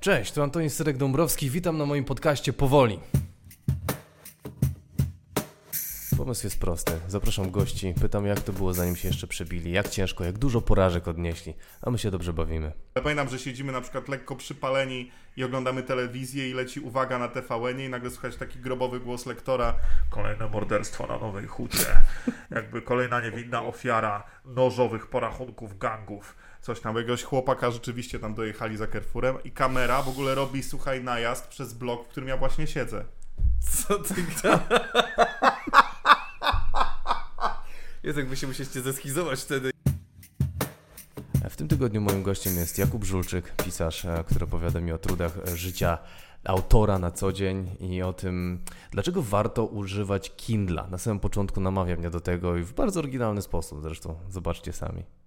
Cześć, tu Antoni Syrek-Dąbrowski, witam na moim podcaście Powoli. Pomysł jest prosty. Zapraszam gości, pytam jak to było zanim się jeszcze przebili, jak ciężko, jak dużo porażek odnieśli, a my się dobrze bawimy. Pamiętam, że siedzimy na przykład lekko przypaleni i oglądamy telewizję i leci uwaga na tvn i nagle słychać taki grobowy głos lektora. Kolejne morderstwo na Nowej Hucie. Jakby kolejna niewinna ofiara nożowych porachunków gangów. Coś tam, jakiegoś chłopaka rzeczywiście tam dojechali za Carrefourem i kamera w ogóle robi, słuchaj, najazd przez blok, w którym ja właśnie siedzę. Co ty Jest jakby się musieliście zeskizować wtedy. W tym tygodniu moim gościem jest Jakub Żulczyk, pisarz, e, który opowiada mi o trudach e, życia autora na co dzień i o tym, dlaczego warto używać Kindla. Na samym początku namawia mnie do tego i w bardzo oryginalny sposób, zresztą zobaczcie sami.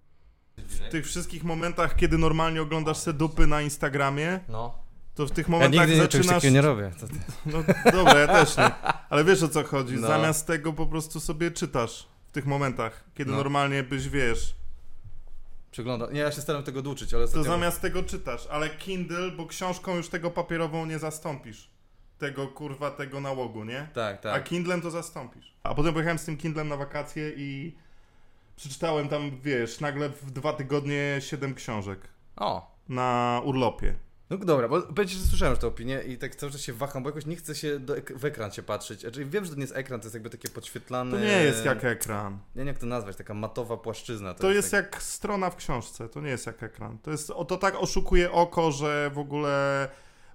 W tych wszystkich momentach, kiedy normalnie oglądasz se dupy na Instagramie, no. to w tych Ja momentach nigdy zaczynasz... nie robię. Co ty? No dobra, ja też nie. Ale wiesz o co chodzi. No. Zamiast tego po prostu sobie czytasz w tych momentach, kiedy No. normalnie byś wiesz. Przeglądam. Nie, ja się staram tego uczyć, ale To zamiast tego czytasz, ale Kindle, bo książką już tego papierową nie zastąpisz. Tego kurwa, tego nałogu, nie? Tak, A tak. Kindlem to zastąpisz. A potem pojechałem z tym Kindlem na wakacje i przeczytałem tam, wiesz, nagle w dwa tygodnie siedem książek O. na urlopie. No dobra, bo że słyszałem już tę opinię i tak cały czas się waham, bo jakoś nie chcę się do ek- w ekran się patrzeć. Znaczy wiem, że to nie jest ekran, to jest jakby takie podświetlane... To nie jest jak ekran. Nie wiem jak to nazwać, taka matowa płaszczyzna. To jest tak... jak strona w książce, to nie jest jak ekran. To jest, o, to tak oszukuje oko, że w ogóle,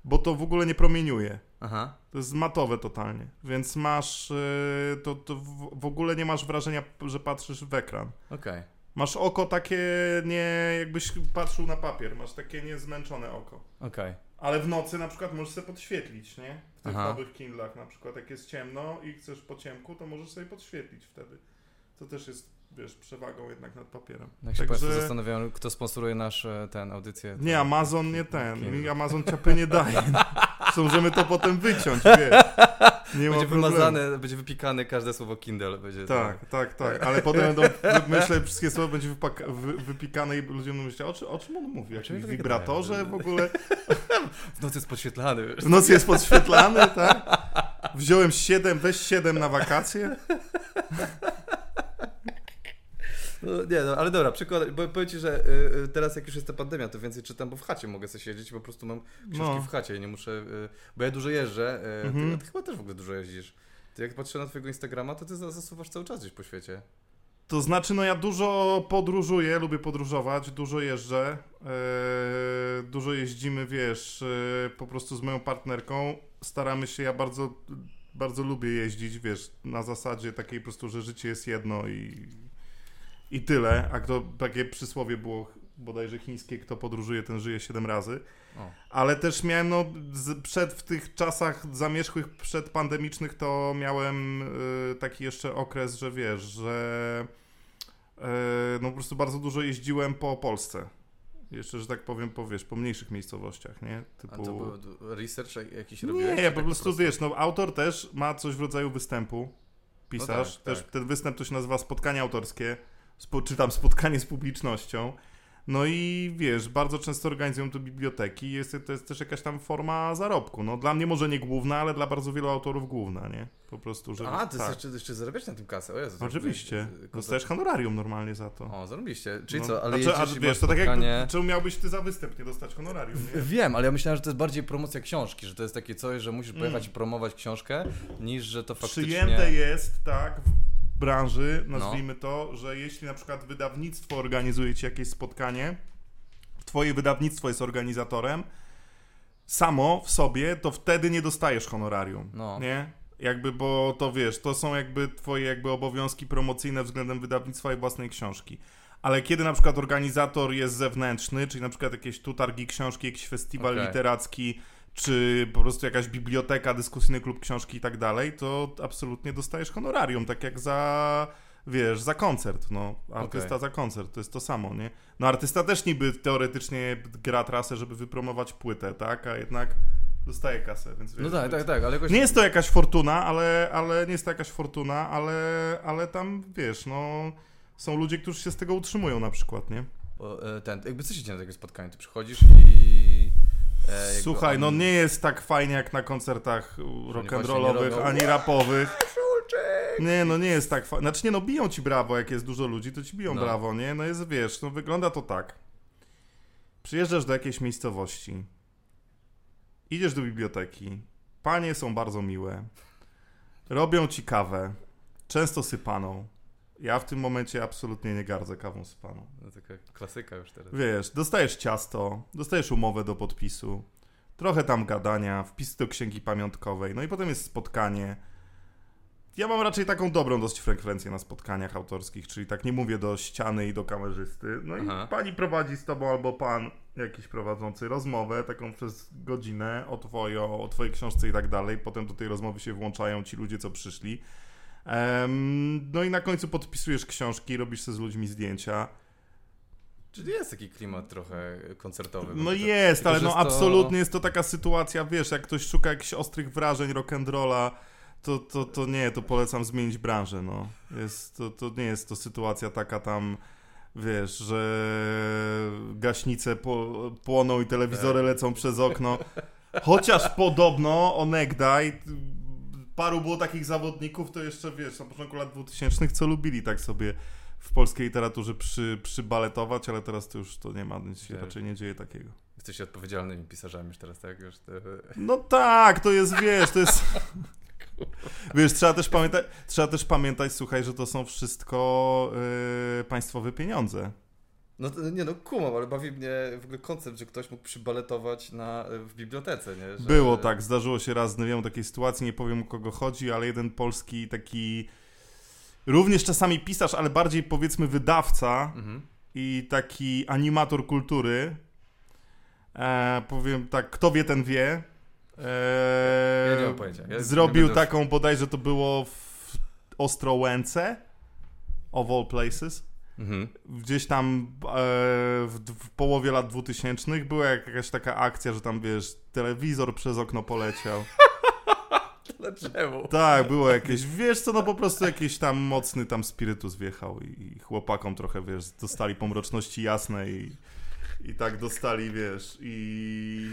bo to w ogóle nie promieniuje. Aha. To jest matowe totalnie, więc masz, yy, to, to w, ogóle nie masz wrażenia, że patrzysz w ekran. Okej. Masz oko takie nie, jakbyś patrzył na papier, masz takie niezmęczone oko. Okej. Ale w nocy na przykład możesz sobie podświetlić, nie? W tych Aha. nowych Kindlach na przykład, jak jest ciemno i chcesz po ciemku, to możesz sobie podświetlić wtedy. To też jest, wiesz, przewagą jednak nad papierem. Jak się Państwo zastanawiają, kto sponsoruje nasz ten audycję. Nie, Amazon nie ten. Kindle. Amazon ciapy nie daje. Możemy to potem wyciąć, wiesz. Nie ma Będzie wymazane, będzie wypikane każde słowo Kindle. Będzie Tak, tak, tak. Ale potem będą, myślę, wszystkie słowa będzie wypaka, wy, wypikane i ludzie będą myśleć, o, czy, o czym on mówi? Jakimś ja tak wibratorze w ogóle? W nocy jest podświetlany, wiesz. W nocy jest podświetlany, tak? Wziąłem 7, weź 7 na wakacje. No, nie, no, ale dobra, przykład, bo powiem Ci, że y, y, teraz jak już jest ta pandemia, to więcej czytam, bo w chacie mogę sobie siedzieć po prostu mam książki No. w chacie i nie muszę, y, bo ja dużo jeżdżę, y, Mhm. ty, ty chyba też w ogóle dużo jeździsz. Ty jak patrzę na Twojego Instagrama, to Ty za- zasuwasz cały czas gdzieś po świecie. To znaczy, no ja dużo podróżuję, lubię podróżować, dużo jeżdżę. e, dużo jeździmy, wiesz, e, po prostu z moją partnerką. Staramy się, ja bardzo, bardzo lubię jeździć, wiesz, na zasadzie takiej po prostu, że życie jest jedno i, i tyle. A kto, takie przysłowie było bodajże chińskie, kto podróżuje, ten żyje 7 razy. O. Ale też miałem, no, z, przed, w tych czasach zamierzchłych, przedpandemicznych, to miałem y, taki jeszcze okres, że wiesz, że y, no po prostu bardzo dużo jeździłem po Polsce. Jeszcze, że tak powiem, po, wiesz, po mniejszych miejscowościach, nie? A Typu... to był research jak- jakiś robiłeś? Nie, ja tak po prostu, wiesz, no autor też ma coś w rodzaju występu, pisarz, tak, też tak. ten występ to się nazywa spotkanie autorskie, spo, czy tam spotkanie z publicznością, no i wiesz, bardzo często organizują to biblioteki, jest, to jest też jakaś tam forma zarobku, no dla mnie może nie główna, ale dla bardzo wielu autorów główna, nie? Po prostu, że... A, ty tak. jeszcze, jeszcze zarabiać na tym kasę, o Jezu. Oczywiście, to- dostajesz honorarium normalnie za to. O, zarobiście. Czyli No, co, ale znaczy, a wiesz, to tak spotkanie... jak, czemu miałbyś ty za występ nie dostać honorarium, nie? Wiem, ale ja myślałem, że to jest bardziej promocja książki, że to jest takie coś, że musisz pojechać Mm. i promować książkę, niż że to faktycznie... Przyjęte jest, tak, w branży, No. nazwijmy to, że jeśli na przykład wydawnictwo organizuje ci jakieś spotkanie, twoje wydawnictwo jest organizatorem, samo w sobie, to wtedy nie dostajesz honorarium, No. nie? Jakby, bo to wiesz, to są jakby twoje jakby obowiązki promocyjne względem wydawnictwa i własnej książki. Ale kiedy na przykład organizator jest zewnętrzny, czyli na przykład jakieś tu targi książki, jakiś festiwal Okej. literacki, czy po prostu jakaś biblioteka, dyskusyjny klub książki i tak dalej, to absolutnie dostajesz honorarium, tak jak za, wiesz, za koncert, no. Artysta Okej. za koncert, to jest to samo, nie? No artysta też niby teoretycznie gra trasę, żeby wypromować płytę, tak? A jednak dostaje kasę, więc wiesz, No tak, więc- tak, tak, ale jakoś... nie jest to jakaś fortuna, ale, ale nie jest to jakaś fortuna, ale, ale tam wiesz, no są ludzie, którzy się z tego utrzymują na przykład, nie? O, e, ten, jakby co się dzieje na takie spotkanie? Ty przychodzisz i... E, Słuchaj, no nie jest tak fajnie jak na koncertach rock'n'rollowych, ani rapowych. Nie, no nie jest tak fajnie. Znaczy nie, no biją ci brawo, jak jest dużo ludzi, to ci biją No. brawo, nie? No jest, wiesz, no wygląda to tak. Przyjeżdżasz do jakiejś miejscowości, idziesz do biblioteki, panie są bardzo miłe, robią ci kawę, często sypaną. Ja w tym momencie absolutnie nie gardzę kawą sypaną. No, taka klasyka już teraz. Wiesz, dostajesz ciasto, dostajesz umowę do podpisu, trochę tam gadania, wpis do księgi pamiątkowej, no i potem jest spotkanie. Ja mam raczej taką dobrą dość frekwencję na spotkaniach autorskich, czyli tak nie mówię do ściany i do kamerzysty. No Aha. i pani prowadzi z tobą albo pan jakiś prowadzący rozmowę taką przez godzinę o, twojo, o twojej książce i tak dalej. Potem do tej rozmowy się włączają ci ludzie, co przyszli. Em, no i na końcu podpisujesz książki, robisz sobie z ludźmi zdjęcia. Czyli jest taki klimat trochę koncertowy. No jest, ale no to- absolutnie jest to taka sytuacja, wiesz, jak ktoś szuka jakichś ostrych wrażeń rock'n'rolla, to, to, to nie, to polecam zmienić branżę, no. Jest, to, to nie jest to sytuacja taka tam, wiesz, że gaśnice po, płoną i telewizory Tak. lecą przez okno. Chociaż podobno onegdaj paru było takich zawodników, to jeszcze, wiesz, na początku lat 2000 co lubili tak sobie w polskiej literaturze przy, przybaletować, ale teraz to już to nie ma, nic się Tak. raczej nie dzieje takiego. Jesteście odpowiedzialnymi pisarzami już teraz, tak? Już te... No tak, to jest, wiesz, to jest... Wiesz, trzeba też pamiętać, trzeba też pamiętać, słuchaj, że to są wszystko yy, państwowe pieniądze. No nie no, kumam, ale bawi mnie w ogóle koncept, że ktoś mógł przybaletować na, w bibliotece, nie? Że... Było tak, zdarzyło się raz, nie wiem o takiej sytuacji, nie powiem o kogo chodzi, ale jeden polski taki, również czasami pisarz, ale bardziej powiedzmy wydawca Mhm. i taki animator kultury, e, powiem tak, kto wie, ten wie, e, Ja nie mam pojęcia. Ja zrobił nie taką, bodajże to było w Ostrołęce, of all places, Mhm. gdzieś tam e, w, w połowie lat 2000 była jakaś taka akcja, że tam wiesz, telewizor przez okno poleciał. Dlaczego? Tak, było jakieś, wiesz co, no po prostu jakiś tam mocny tam spirytus wjechał i, i chłopakom trochę, wiesz, dostali pomroczności jasne i, i tak dostali, wiesz, i...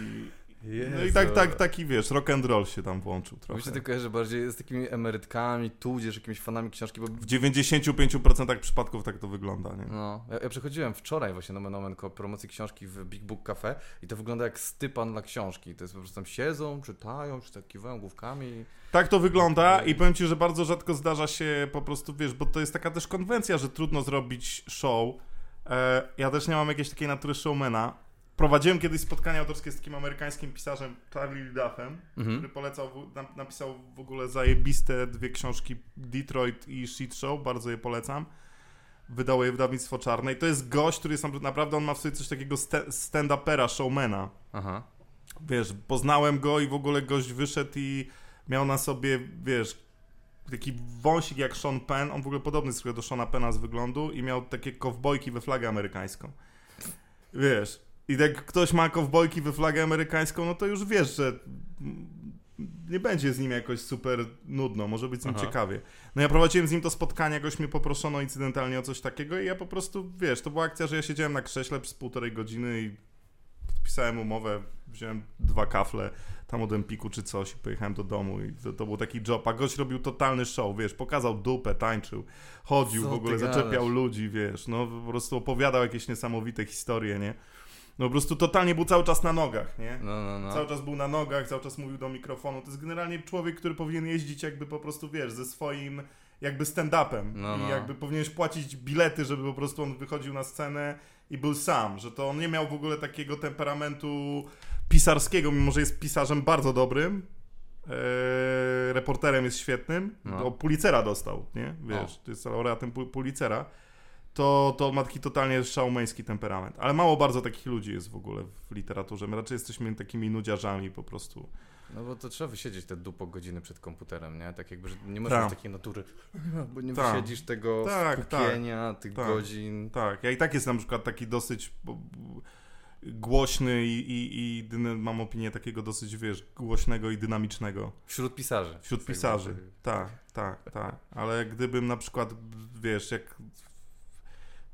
No i tak, tak, taki, wiesz, rock and roll się tam włączył Mi się trochę. to kojarzy bardziej z takimi emerytkami, tudzież jakimiś fanami książki, bo W 95% przypadków tak to wygląda, nie? No, ja, ja przechodziłem wczoraj właśnie nomen omen promocji książki w Big Book Cafe i to wygląda jak stypan dla książki. To jest po prostu tam siedzą, czytają, czy tak kiwają główkami. Tak to wygląda i powiem ci, że bardzo rzadko zdarza się po prostu, wiesz, bo to jest taka też konwencja, że trudno zrobić show. E, ja też nie mam jakiejś takiej natury showmana. Prowadziłem kiedyś spotkanie autorskie z takim amerykańskim pisarzem Charlie Duffem, Mhm. który polecał, napisał w ogóle zajebiste dwie książki Detroit i Shit Show, bardzo je polecam. Wydało je wydawnictwo Czarne i to jest gość, który jest naprawdę, on ma w sobie coś takiego sta- stand-upera, showmana Aha. wiesz, poznałem go i w ogóle gość wyszedł i miał na sobie, wiesz, taki wąsik jak Sean Penn, on w ogóle podobny jest do Seana Penna z wyglądu i miał takie kowbojki we flagę amerykańską. Wiesz, i jak ktoś ma kowbojki we flagę amerykańską, no to już wiesz, że nie będzie z nim jakoś super nudno, może być z nim Aha. ciekawie. No ja prowadziłem z nim to spotkanie, jakoś mnie poproszono incydentalnie o coś takiego i ja po prostu, wiesz, to była akcja, że ja siedziałem na krześle przez półtorej godziny i podpisałem umowę, wziąłem dwa kafle tam od Empiku czy coś i pojechałem do domu i to, to był taki job, a gość robił totalny show, wiesz, pokazał dupę, tańczył, chodził, Co w ogóle zaczepiał gadasz? ludzi, wiesz, no po prostu opowiadał jakieś niesamowite historie, nie? No po prostu totalnie był cały czas na nogach, nie? No, no, no. Cały czas był na nogach, cały czas mówił do mikrofonu. To jest generalnie człowiek, który powinien jeździć jakby po prostu, wiesz, ze swoim jakby stand-upem. No, I no. jakby powinieneś płacić bilety, żeby po prostu on wychodził na scenę i był sam. Że to on nie miał w ogóle takiego temperamentu pisarskiego, mimo że jest pisarzem bardzo dobrym. Eee, reporterem jest świetnym. No. O, Pulitzera dostał, nie? Wiesz, to jest laureatem Pu- Pulitzera. To, to ma taki totalnie szałmeński temperament. Ale mało bardzo takich ludzi jest w ogóle w literaturze. My raczej jesteśmy takimi nudziarzami po prostu. No bo to trzeba wysiedzieć te dupo godziny przed komputerem, nie? Tak jakby, że nie masz Tak. mieć takiej natury, bo nie Tak. wysiedzisz tego Tak, skupienia, tych tak. godzin. Tak, ja i tak jestem na przykład taki dosyć głośny i, i, i mam opinię takiego dosyć, wiesz, głośnego i dynamicznego Wśród pisarzy. wśród Tak pisarzy. Tak, tak, tak. Ale gdybym na przykład, wiesz, jak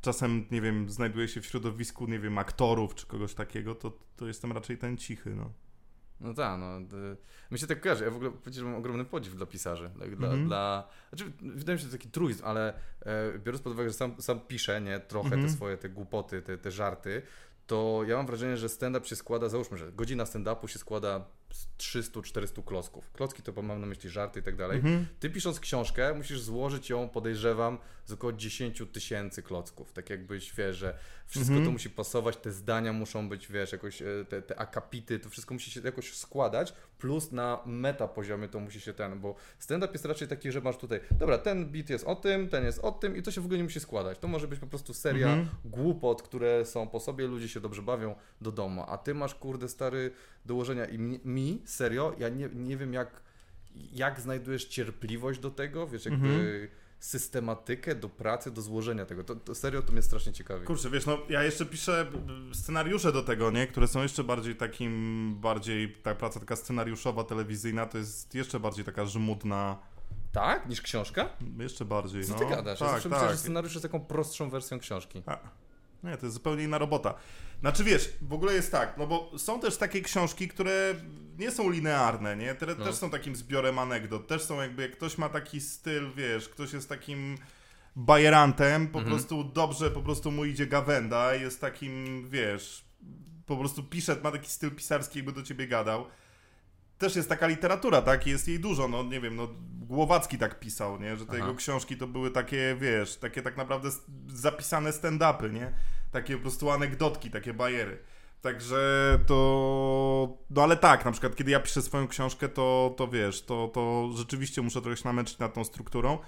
czasem, nie wiem, znajduję się w środowisku, nie wiem, aktorów czy kogoś takiego, to, to jestem raczej ten cichy, no. No tak, no. Mi się tak kojarzy. Ja w ogóle że mam ogromny podziw dla pisarzy. Tak, dla, Mhm. dla, znaczy, wydaje mi się, że to taki truizm, ale e, biorąc pod uwagę, że sam, sam piszę, nie, trochę Mhm. te swoje te głupoty, te, te żarty, to ja mam wrażenie, że stand-up się składa, załóżmy, że godzina stand-upu się składa 300-400 klocków. Klocki to mam na myśli żarty i tak dalej. Mhm. Ty pisząc książkę, musisz złożyć ją, podejrzewam, z około 10 tysięcy klocków. Tak jakbyś, wiesz, że wszystko Mhm. to musi pasować, te zdania muszą być, wiesz, jakoś, e, te, te akapity, to wszystko musi się jakoś składać, plus na meta poziomie to musi się ten, bo stand-up jest raczej taki, że masz tutaj, dobra, ten beat jest o tym, ten jest o tym i to się w ogóle nie musi składać. To może być po prostu seria Mhm. głupot, które są po sobie, ludzie się dobrze bawią do domu, a ty masz, kurde, stary, dołożenia i mi, mi serio, ja nie, nie wiem jak, jak znajdujesz cierpliwość do tego, wiesz, jakby Mhm. systematykę do pracy, do złożenia tego. To, to serio to mnie strasznie ciekawi. Kurczę, wiesz, no ja jeszcze piszę scenariusze do tego, nie? Które są jeszcze bardziej takim, bardziej, ta praca taka scenariuszowa, telewizyjna, to jest jeszcze bardziej taka żmudna, Tak? Niż książka? jeszcze bardziej, Co no. ty gadasz? ja Tak, zawsze tak. że scenariusz jest taką prostszą wersją książki. A, nie, to jest zupełnie inna robota. Znaczy wiesz, w ogóle jest tak, no bo są też takie książki, które nie są linearne, nie? Te, No. Też są takim zbiorem anegdot, też są jakby, jak ktoś ma taki styl, wiesz, ktoś jest takim bajerantem, po Mhm. prostu dobrze, po prostu mu idzie gawenda, jest takim, wiesz, po prostu pisze, ma taki styl pisarski, jakby do ciebie gadał. Też jest taka literatura, tak? Jest jej dużo, no nie wiem, no Głowacki tak pisał, nie? Że te Aha. jego książki to były takie, wiesz, takie tak naprawdę zapisane stand-upy, nie? Takie po prostu anegdotki, takie bajery. Także to... No ale tak, na przykład kiedy ja piszę swoją książkę, to, to wiesz, to, to rzeczywiście muszę trochę się namęczyć nad tą strukturą.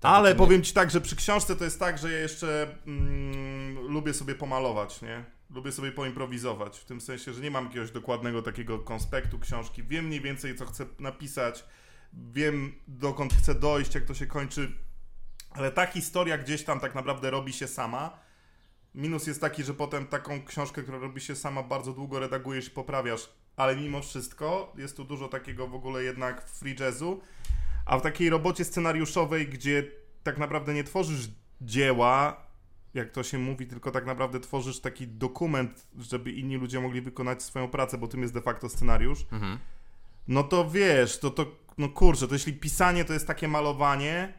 Tak, ale to nie- powiem ci tak, że przy książce to jest tak, że ja jeszcze mm, lubię sobie pomalować, nie? Lubię sobie poimprowizować, w tym sensie, że nie mam jakiegoś dokładnego takiego konspektu książki. Wiem mniej więcej, co chcę napisać, wiem dokąd chcę dojść, jak to się kończy, ale ta historia gdzieś tam tak naprawdę robi się sama. Minus jest taki, że potem taką książkę, która robi się sama, bardzo długo redagujesz i poprawiasz, ale mimo wszystko jest tu dużo takiego w ogóle jednak free jazzu. A w takiej robocie scenariuszowej, gdzie tak naprawdę nie tworzysz dzieła, jak to się mówi, tylko tak naprawdę tworzysz taki dokument, żeby inni ludzie mogli wykonać swoją pracę, bo tym jest de facto scenariusz, Mhm. no to wiesz, to, to no kurczę, to jeśli pisanie to jest takie malowanie,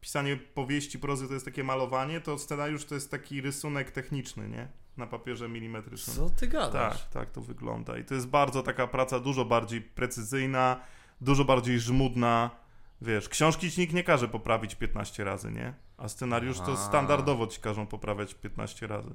pisanie powieści, prozy to jest takie malowanie, to scenariusz to jest taki rysunek techniczny, nie? Na papierze milimetrycznym. Co ty gadasz? Tak, tak to wygląda. I to jest bardzo taka praca dużo bardziej precyzyjna, dużo bardziej żmudna. Wiesz, książki ci nikt nie każe poprawić 15 razy, nie? A scenariusz to standardowo ci każą poprawiać 15 razy.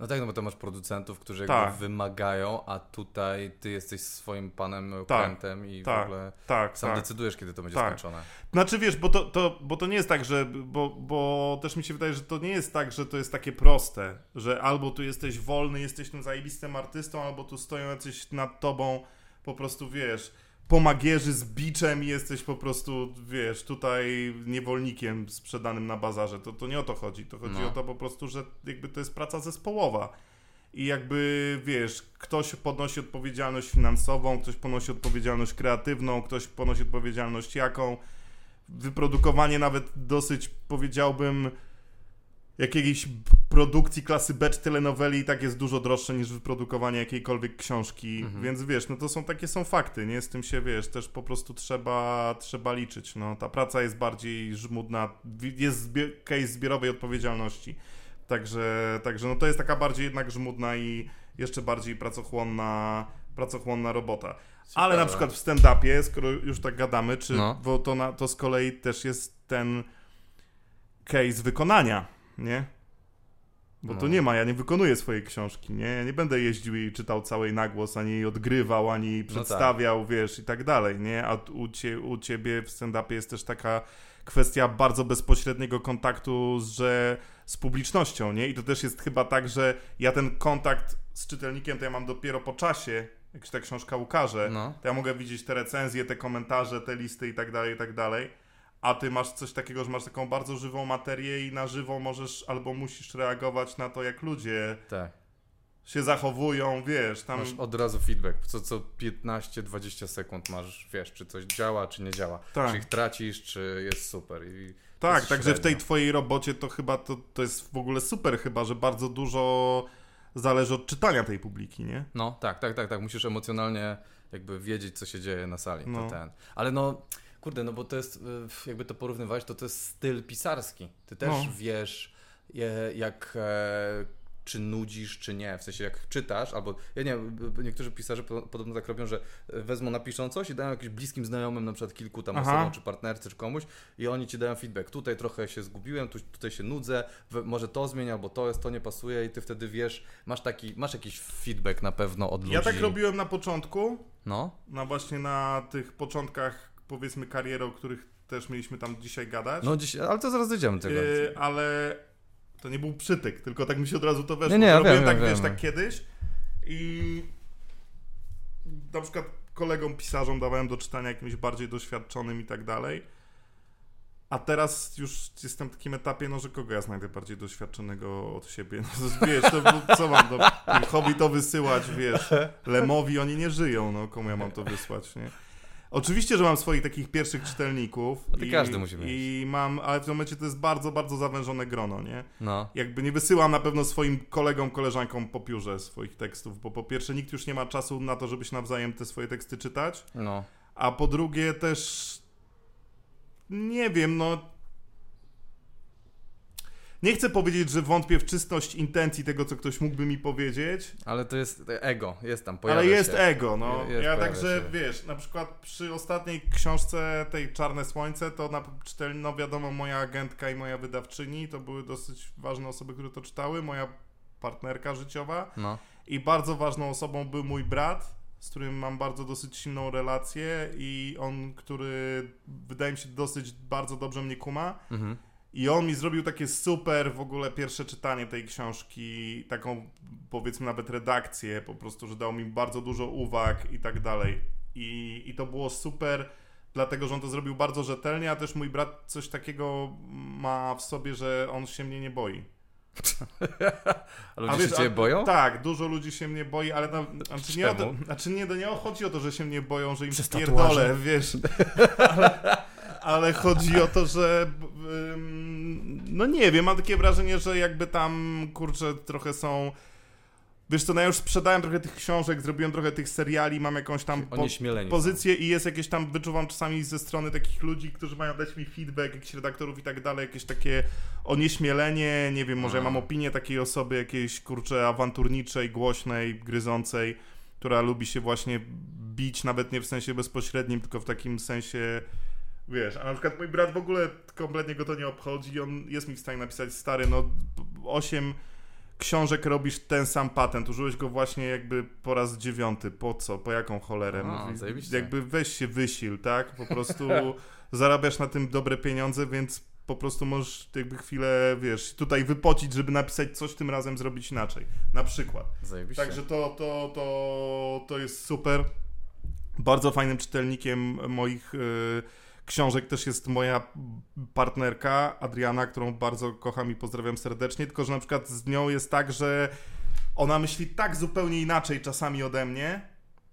No tak, no bo to masz producentów, którzy jakby Tak. wymagają, a tutaj ty jesteś swoim panem Tak, i w tak, ogóle Tak, sam tak. decydujesz, kiedy to będzie Tak. skończone. Znaczy wiesz, bo to, to, bo to nie jest tak, że. Bo, bo też mi się wydaje, że to nie jest tak, że to jest takie proste, że albo tu jesteś wolny, jesteś tym zajebistym artystą, albo tu stoją jacyś nad tobą po prostu wiesz. Pomagierzy z biczem i jesteś po prostu, wiesz, tutaj niewolnikiem sprzedanym na bazarze. To, to nie o to chodzi. To chodzi No. o to po prostu, że jakby to jest praca zespołowa. I jakby, wiesz, ktoś podnosi odpowiedzialność finansową, ktoś ponosi odpowiedzialność kreatywną, ktoś ponosi odpowiedzialność jaką. Wyprodukowanie nawet dosyć, powiedziałbym, jakiejś produkcji klasy B telenoweli i tak jest dużo droższe niż wyprodukowanie jakiejkolwiek książki, Mhm. więc wiesz, no to są takie są fakty, nie? Z tym się, wiesz, też po prostu trzeba, trzeba liczyć, no. Ta praca jest bardziej żmudna, jest zbie- case zbiorowej odpowiedzialności. Także, także no to jest taka bardziej jednak żmudna i jeszcze bardziej pracochłonna, pracochłonna robota. Ale na Ciekawe. przykład w stand-upie, skoro już tak gadamy, czy, No. bo to, na, to z kolei też jest ten case wykonania, nie? Bo to No. nie ma, ja nie wykonuję swojej książki, nie? Ja nie będę jeździł i czytał całej na głos, ani jej odgrywał, ani jej tak. przedstawiał, wiesz, i tak dalej, nie? A u, cie, u ciebie w stand-upie jest też taka kwestia bardzo bezpośredniego kontaktu z, że, z publicznością, nie? I to też jest chyba tak, że ja ten kontakt z czytelnikiem to ja mam dopiero po czasie, jak się ta książka ukaże, No. to ja mogę widzieć te recenzje, te komentarze, te listy i tak dalej, i tak dalej. A ty masz coś takiego, że masz taką bardzo żywą materię i na żywo możesz albo musisz reagować na to, jak ludzie Tak. się zachowują, wiesz, tam... Masz od razu feedback. Co, co 15-20 sekund masz, wiesz, czy coś działa, czy nie działa. Tak. Czy ich tracisz, czy jest super. I Tak, także w tej twojej robocie to chyba to, to jest w ogóle super chyba, że bardzo dużo zależy od czytania tej publiki, nie? No, tak, tak, tak, tak. Musisz emocjonalnie jakby wiedzieć, co się dzieje na sali. No. To ten. Ale no, kurde, no bo to jest, y, jakby to porównywać, to to jest styl pisarski. Ty też No. wiesz, jak, e, czy nudzisz, czy nie. W sensie, jak czytasz, albo, ja nie niektórzy pisarze po- podobno tak robią, że e, wezmą, napiszą coś i dają jakimś bliskim znajomym, na przykład kilku tam Aha. osobom, czy partnerce, czy komuś i oni ci dają feedback. Tutaj trochę się zgubiłem, tu, tutaj się nudzę, może to zmień, albo to jest, to nie pasuje i ty wtedy wiesz, masz taki, masz jakiś feedback na pewno od ludzi. Ja tak robiłem na początku, No, na właśnie na tych początkach powiedzmy kariery, o których też mieliśmy tam dzisiaj gadać. no dziś, ale to zaraz dojdziemy do tego. Yy, ale to nie był przytyk, tylko tak mi się od razu to weszło. Nie, nie, ja Robiłem wiem, tak, wiem, wiesz, tak kiedyś i na przykład kolegom pisarzom dawałem do czytania jakimś bardziej doświadczonym i tak dalej. A teraz już jestem w takim etapie, no że kogo ja znajdę bardziej doświadczonego od siebie? No, wiesz, to co mam, no, hobby to wysyłać, wiesz, Lemowi oni nie żyją, no komu ja mam to wysłać, nie? Oczywiście, że mam swoich takich pierwszych czytelników. No to każdy musi mieć. I mam, ale w tym momencie to jest bardzo, bardzo zawężone grono, nie? No. Jakby nie wysyłam na pewno swoim kolegom, koleżankom po piórze swoich tekstów, bo po pierwsze nikt już nie ma czasu na to, żeby się nawzajem te swoje teksty czytać, No. a po drugie też nie wiem, no nie chcę powiedzieć, że wątpię w czystość intencji tego, co ktoś mógłby mi powiedzieć, Ale to jest ego, jest tam, pojawia ale jest się. ego, no. Je- jest, ja także, się. wiesz, na przykład przy ostatniej książce tej Czarne Słońce, to na no wiadomo, moja agentka i moja wydawczyni, to były dosyć ważne osoby, które to czytały, moja partnerka życiowa No. i bardzo ważną osobą był mój brat, z którym mam bardzo dosyć silną relację i on, który wydaje mi się dosyć bardzo dobrze mnie kuma, Mhm. I on mi zrobił takie super w ogóle pierwsze czytanie tej książki, taką powiedzmy nawet redakcję, po prostu, że dał mi bardzo dużo uwag i tak dalej. I, I to było super, dlatego że on to zrobił bardzo rzetelnie, a też mój brat coś takiego ma w sobie, że on się mnie nie boi. A ludzie A się wiesz, ciebie a- boją? Tak, dużo ludzi się mnie boi, ale no, znaczy, nie o to, znaczy nie, nie chodzi o to, że się mnie boją, że im Przez pierdolę, wiesz. Ale, ale chodzi o to, że no nie wiem, mam takie wrażenie, że jakby tam kurczę trochę są Wiesz co, no ja już sprzedałem trochę tych książek, zrobiłem trochę tych seriali, mam jakąś tam po, pozycję i jest jakieś tam, wyczuwam czasami ze strony takich ludzi, którzy mają dać mi feedback, jakichś redaktorów i tak dalej, jakieś takie onieśmielenie, nie wiem, może ja mam opinię takiej osoby jakiejś, kurczę, awanturniczej, głośnej, gryzącej, która lubi się właśnie bić, nawet nie w sensie bezpośrednim, tylko w takim sensie, wiesz, a na przykład mój brat w ogóle kompletnie go to nie obchodzi, on jest mi w stanie napisać, stary, no, osiem książek robisz ten sam patent, użyłeś go właśnie jakby po raz dziewiąty, po co, po jaką cholerę, A, Mówi, jakby weź się wysil, tak, po prostu zarabiasz na tym dobre pieniądze, więc po prostu możesz jakby chwilę, wiesz, tutaj wypocić, żeby napisać coś tym razem zrobić inaczej, na przykład. Zajebiście. Także to, to, to, to jest super. Bardzo fajnym czytelnikiem moich y, książek też jest moja partnerka Adriana, którą bardzo kocham i pozdrawiam serdecznie. Tylko, że na przykład z nią jest tak, że ona myśli tak zupełnie inaczej czasami ode mnie.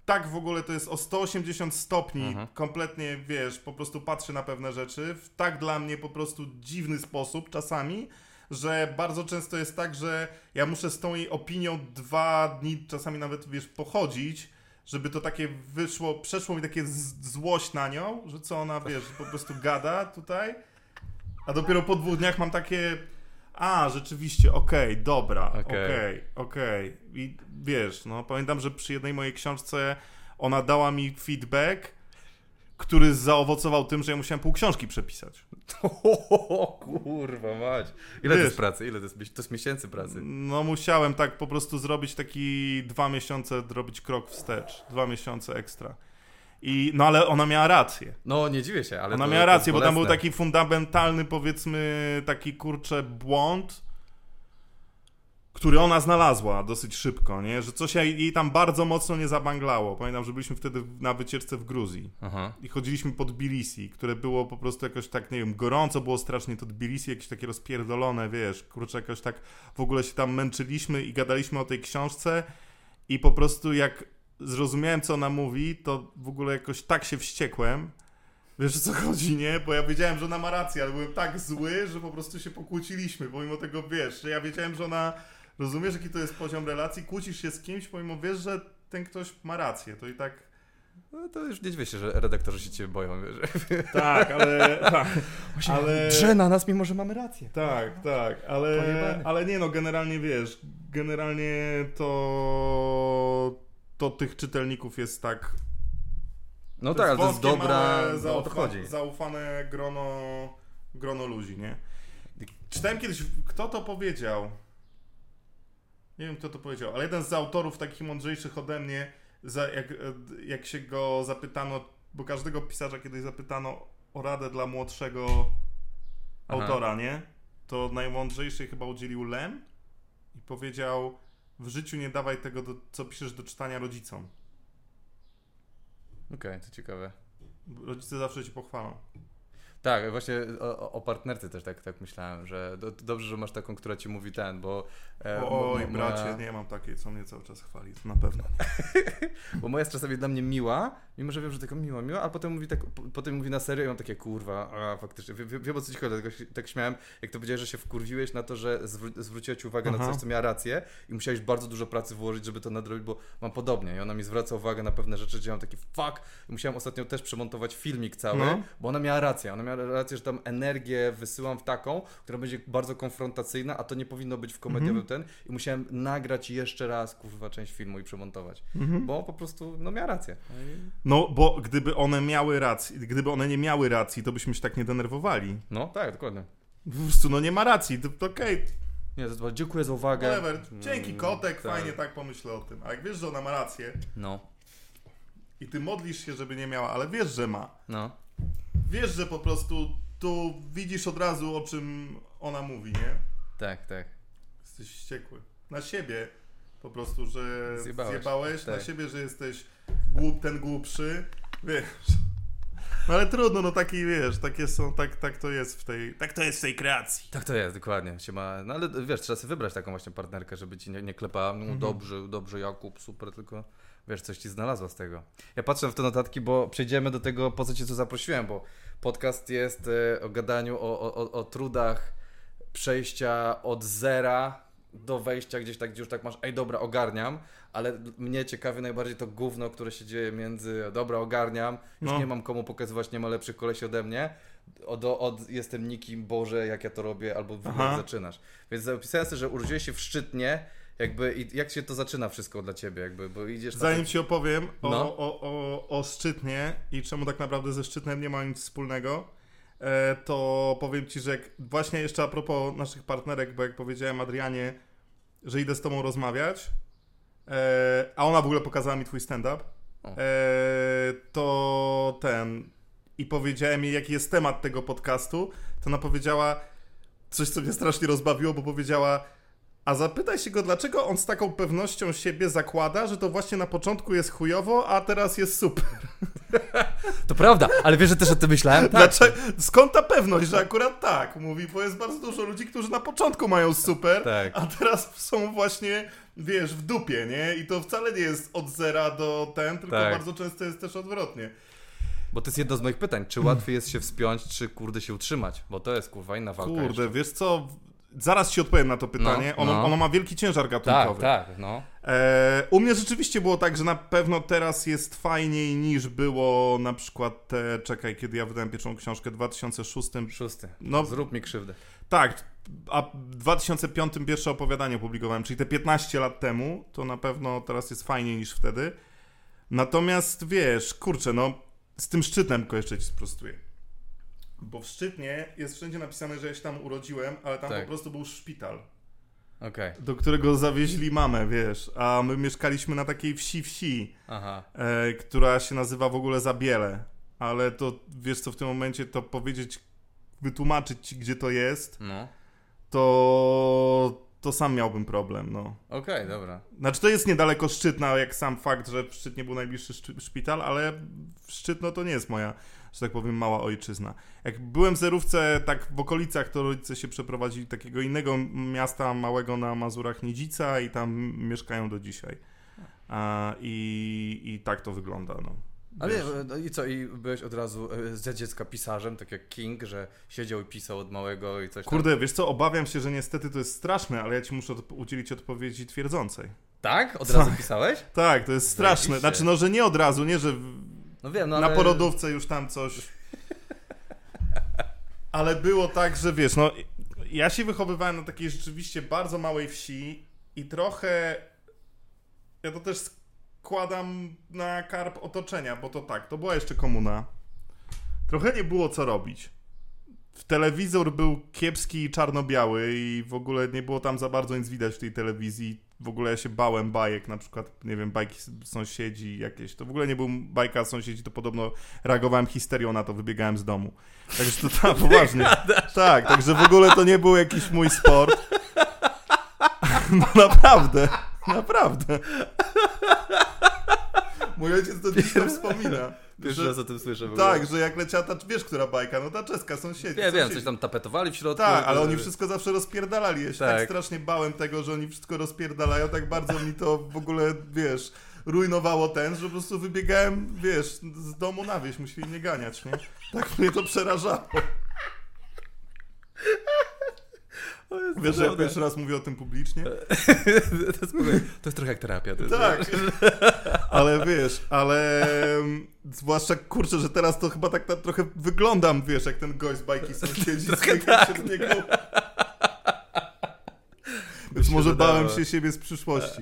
Tak w ogóle to jest o 180 stopni, Mhm. kompletnie wiesz, po prostu patrzy na pewne rzeczy w tak dla mnie po prostu dziwny sposób czasami, że bardzo często jest tak, że ja muszę z tą jej opinią dwa dni, czasami nawet wiesz, pochodzić, żeby to takie wyszło, przeszło mi takie złość na nią, że co ona wiesz, po prostu gada tutaj, a dopiero po dwóch dniach mam takie. A, rzeczywiście, okej, dobra, Okej. okej, okej. I wiesz, no pamiętam, że przy jednej mojej książce ona dała mi feedback, który zaowocował tym, że ja musiałem pół książki przepisać. O kurwa mać. Ile to Wiesz. jest pracy? Ile to jest, to jest miesięcy pracy? No musiałem tak po prostu zrobić taki dwa miesiące, robić krok wstecz. Dwa miesiące ekstra. I, no ale ona miała rację. No nie dziwię się, ale Ona to, miała to rację, bo tam był taki fundamentalny, powiedzmy, taki kurczę błąd, który ona znalazła dosyć szybko, nie? Że coś jej tam bardzo mocno nie zabanglało. Pamiętam, że byliśmy wtedy na wycieczce w Gruzji Aha. i chodziliśmy pod Tbilisi, które było po prostu jakoś tak, nie wiem, gorąco było strasznie to Tbilisi, jakieś takie rozpierdolone, wiesz, kurczę, jakoś tak w ogóle się tam męczyliśmy i gadaliśmy o tej książce i po prostu jak zrozumiałem, co ona mówi, to w ogóle jakoś tak się wściekłem, wiesz o co chodzi, nie? Bo ja wiedziałem, że ona ma rację, ale byłem tak zły, że po prostu się pokłóciliśmy, pomimo tego, wiesz, że ja wiedziałem, że ona Rozumiesz, jaki to jest poziom relacji? Kłócisz się z kimś, pomimo wiesz, że ten ktoś ma rację. To i tak... No to już nie dziwię się, że redaktorzy się ciebie boją, wiesz. Tak, ale... Tak, ale... Drze na nas, mimo że mamy rację. Tak, tak, ale, ale nie no, generalnie wiesz, generalnie to, to tych czytelników jest tak... No tak, ale to jest dobra, no, o to zaufa- chodzi. Zaufane grono, grono ludzi, nie? Czytałem kiedyś, kto to powiedział? Nie wiem, kto to powiedział, ale jeden z autorów takich mądrzejszych ode mnie, jak, jak się go zapytano, bo każdego pisarza kiedyś zapytano o radę dla młodszego Aha. autora, nie? To najmądrzejszy chyba udzielił Lem i powiedział w życiu nie dawaj tego, do, co piszesz do czytania rodzicom. Okej, to ciekawe. Rodzice zawsze ci pochwalą. Tak, właśnie o, o partnerce też tak, tak myślałem, że do, dobrze, że masz taką, która ci mówi ten, bo... e, Oj, moja- bracie, nie mam takiej, co mnie cały czas chwali, to na pewno. Bo moja jest czasami dla mnie miła, mimo że wiem, że taka miła, miła, a potem mówi tak, po- potem mówi na serio i mam takie kurwa, a faktycznie, wie- wie- wiem o co ci chodzi, dlatego tak śmiałem, jak to powiedziałeś, że się wkurwiłeś na to, że zwró- zwróciła ci uwagę na Aha. coś, co miała rację i musiałeś bardzo dużo pracy włożyć, żeby to nadrobić, bo mam podobnie i ona mi zwraca uwagę na pewne rzeczy, gdzie mam taki fuck musiałem ostatnio też przemontować filmik cały, No. bo ona miała rację, ona miała rację, że tam energię wysyłam w taką, która będzie bardzo konfrontacyjna, a to nie powinno być w komediowym Mhm. ten i musiałem nagrać jeszcze raz, kurwa, część filmu i przemontować. Mhm. Bo po prostu, no miała rację. No, bo gdyby one miały rację, gdyby one nie miały racji, to byśmy się tak nie denerwowali. No, tak, dokładnie. Po prostu, no nie ma racji, to, to okej, Nie, to dziękuję za uwagę. whatever, dzięki Mm, kotek, tak. fajnie tak pomyślę o tym. A jak wiesz, że ona ma rację No, i ty modlisz się, żeby nie miała, ale wiesz, że ma. no. Wiesz, że po prostu tu widzisz od razu, o czym ona mówi, nie? Tak, tak. Jesteś wściekły. Na siebie po prostu, że Zjebałeś. zjebałeś, na Tak. siebie, że jesteś głup, ten głupszy, wiesz. No ale trudno, no taki, wiesz, takie są, tak, tak to jest w tej, tak to jest w tej kreacji. Tak to jest, dokładnie. Się ma... No ale wiesz, trzeba sobie wybrać taką właśnie partnerkę, żeby ci nie, nie klepała, no Mhm. dobrze, dobrze Jakub, super, tylko wiesz, coś ci znalazła z tego. Ja patrzę w te notatki, bo przejdziemy do tego, po co cię tu zaprosiłem, bo podcast jest e, o gadaniu, o, o, o, trudach przejścia od zera do wejścia gdzieś tak, gdzie już tak masz, ej dobra, ogarniam, ale mnie ciekawi najbardziej to gówno, które się dzieje między, dobra, ogarniam, już No. nie mam komu pokazywać, nie ma lepszych kolesi ode mnie, od, od jestem nikim, Boże, jak ja to robię, albo w ogóle zaczynasz. Więc zapisałem sobie, że urodziłeś się w Szczytnie, jakby, i jak się to zaczyna wszystko dla ciebie, jakby, bo idziesz na Zanim ci opowiem o, No. o, o, o Szczytnie i czemu tak naprawdę ze Szczytnem nie ma nic wspólnego, e, to powiem ci, że jak, właśnie jeszcze a propos naszych partnerek, bo jak powiedziałem Adrianie, że idę z tobą rozmawiać, e, a ona w ogóle pokazała mi twój stand-up, e, to ten i powiedziałem jej, jaki jest temat tego podcastu, to ona powiedziała coś, co mnie strasznie rozbawiło, bo powiedziała a zapytaj się go, dlaczego on z taką pewnością siebie zakłada, że to właśnie na początku jest chujowo, a teraz jest super. To prawda, ale wiesz, że też o tym myślałem? Tak. Dlaczego, skąd ta pewność, że akurat tak? Mówi, bo jest bardzo dużo ludzi, którzy na początku mają super, Tak. a teraz są właśnie, wiesz, w dupie, nie? I to wcale nie jest od zera do ten, tylko Tak. bardzo często jest też odwrotnie. Bo to jest jedno z moich pytań, czy łatwiej jest się wspiąć, czy kurde się utrzymać? Bo to jest kurwa inna walka Kurde, jeszcze. wiesz co? Zaraz ci odpowiem na to pytanie. No, ono, no. ono ma wielki ciężar Tak, gatunkowy. tak, no. E, u mnie rzeczywiście było tak, że na pewno teraz jest fajniej niż było na przykład te, czekaj, kiedy ja wydałem pierwszą książkę w 2006. Szósty. No Zrób mi krzywdę. tak, a w 2005 pierwsze opowiadanie opublikowałem, czyli te 15 lat temu, to na pewno teraz jest fajniej niż wtedy. Natomiast wiesz, kurczę, no z tym szczytem tylko jeszcze ci sprostuję. Bo w Szczytnie jest wszędzie napisane, że ja się tam urodziłem, ale tam Tak. po prostu był szpital Okej, do którego zawieźli mamę, wiesz, a my mieszkaliśmy na takiej wsi wsi, aha. e, która się nazywa w ogóle Zabiele, ale to, wiesz co, w tym momencie to powiedzieć, wytłumaczyć ci, gdzie to jest, No. to, to sam miałbym problem, no. Okej, dobra. Znaczy to jest niedaleko Szczytna, jak sam fakt, że w Szczytnie był najbliższy szpital, ale Szczytno to nie jest moja, że tak powiem, mała ojczyzna. Jak byłem w Zerówce, tak w okolicach, to rodzice się przeprowadzili do takiego innego miasta małego na Mazurach Nidzica i tam mieszkają do dzisiaj. A, i, I tak to wygląda, no. Ale wiesz. no i co, i byłeś od razu e, za dziecka pisarzem, tak jak King, że siedział i pisał od małego i coś tam. Kurde, wiesz co, obawiam się, że niestety to jest straszne, ale ja ci muszę udzielić odpowiedzi twierdzącej. Tak? Od razu pisałeś? Tak, to jest straszne. Zajebiście. Znaczy, no, że nie od razu, nie, że No wiem, no na ale... porodówce już tam coś. Ale było tak, że wiesz, no ja się wychowywałem na takiej rzeczywiście bardzo małej wsi i trochę ja to też składam na karp otoczenia, bo to tak, to była jeszcze komuna. Trochę nie było co robić. W telewizor był kiepski i czarno-biały i w ogóle nie było tam za bardzo nic widać w tej telewizji. W ogóle ja się bałem bajek, na przykład, nie wiem, bajki sąsiedzi jakieś. To w ogóle nie był bajka sąsiedzi, to podobno reagowałem histerią na to, wybiegałem z domu. Także to tak, poważnie. Tak, także w ogóle to nie był jakiś mój sport. No naprawdę, naprawdę. Mój ojciec to dziś tam wspomina. Pierwszy że- raz o tym słyszę tak, że jak leciała ta, wiesz, która bajka, no ta czeska, sąsiedzi. Ja wiem, coś tam tapetowali w środku. Tak, ale oni wszystko zawsze rozpierdalali. Ja się tak. Tak. strasznie bałem tego, że oni wszystko rozpierdalają, tak bardzo mi to w ogóle, wiesz, rujnowało ten, że po prostu wybiegałem, wiesz, z domu na wieś, musieli mnie ganiać, nie? Tak mnie to przerażało. Wiesz, że ja pierwszy raz mówię o tym publicznie? to, jest, to jest trochę jak terapia. To jest, Tak, ale wiesz, ale mm, zwłaszcza kurczę, że teraz to chyba tak na, trochę wyglądam, wiesz, jak ten gość z bajki sąsiedzi, trochę tak. do niego. Więc może dodało. bałem się siebie z przyszłości.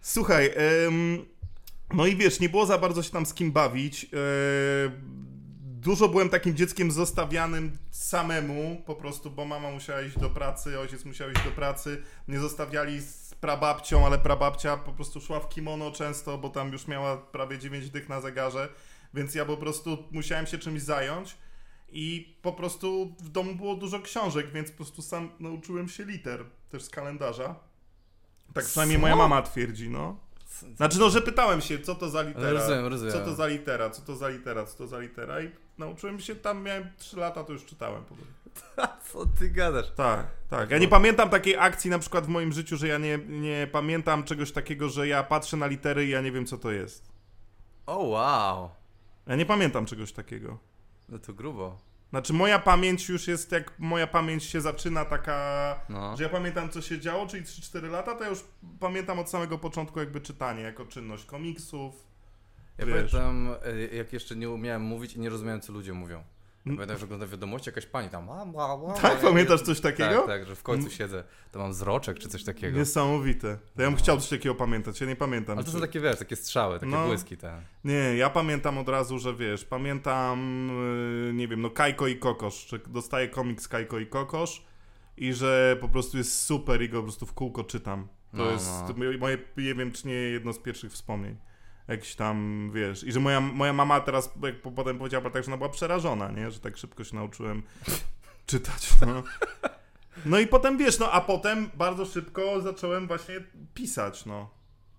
Słuchaj, em, no i wiesz, nie było za bardzo się tam z kim bawić. E, dużo byłem takim dzieckiem zostawianym samemu, po prostu, bo mama musiała iść do pracy, ojciec musiał iść do pracy. Mnie zostawiali z prababcią, ale prababcia po prostu szła w kimono często, bo tam już miała prawie 9 dych na zegarze, więc ja po prostu musiałem się czymś zająć. I po prostu w domu było dużo książek, więc po prostu sam nauczyłem się liter, też z kalendarza. Tak przynajmniej moja mama twierdzi, no. Znaczy, no, że pytałem się, co to za litera, Rozumiem, rozumiem. co to za litera, co to za litera, co to za litera i nauczyłem się, tam miałem 3 lata, to już czytałem. po prostu. Co ty gadasz? Tak, tak. Ja nie pamiętam takiej akcji na przykład w moim życiu, że ja nie, nie pamiętam czegoś takiego, że ja patrzę na litery i ja nie wiem, co to jest. O wow. Ja nie pamiętam czegoś takiego. No to grubo. Znaczy, moja pamięć już jest, jak moja pamięć się zaczyna taka, No. że ja pamiętam, co się działo, czyli 3-4 lata, to ja już pamiętam od samego początku jakby czytanie, jako czynność komiksów. Ja wiesz. pamiętam, e, jak jeszcze nie umiałem mówić i nie rozumiałem, co ludzie mówią. Ja Mm. pamiętam, że oglądam wiadomości, jakaś pani tam. "Ła, ła, ła, Tak, ła", pamiętasz coś takiego? Tak, tak, że w końcu siedzę. To mam zroczek czy coś takiego. Niesamowite. To ja bym No. chciał coś takiego pamiętać, ja nie pamiętam. Ale to czy- są takie, wiesz, takie strzały, takie No. błyski te. Nie, ja pamiętam od razu, że wiesz, pamiętam, yy, nie wiem, no Kajko i Kokosz, że dostaję komiks Kajko i Kokosz i że po prostu jest super i go po prostu w kółko czytam. To No, jest no. moje- moje, nie wiem, czy nie jedno z pierwszych wspomnień. Jakiś tam, wiesz, i że moja, moja mama teraz, jak po- potem powiedziała, tak, że ona była przerażona, nie, że tak szybko się nauczyłem czytać, no. No i potem, wiesz, no, a potem bardzo szybko zacząłem właśnie pisać, no.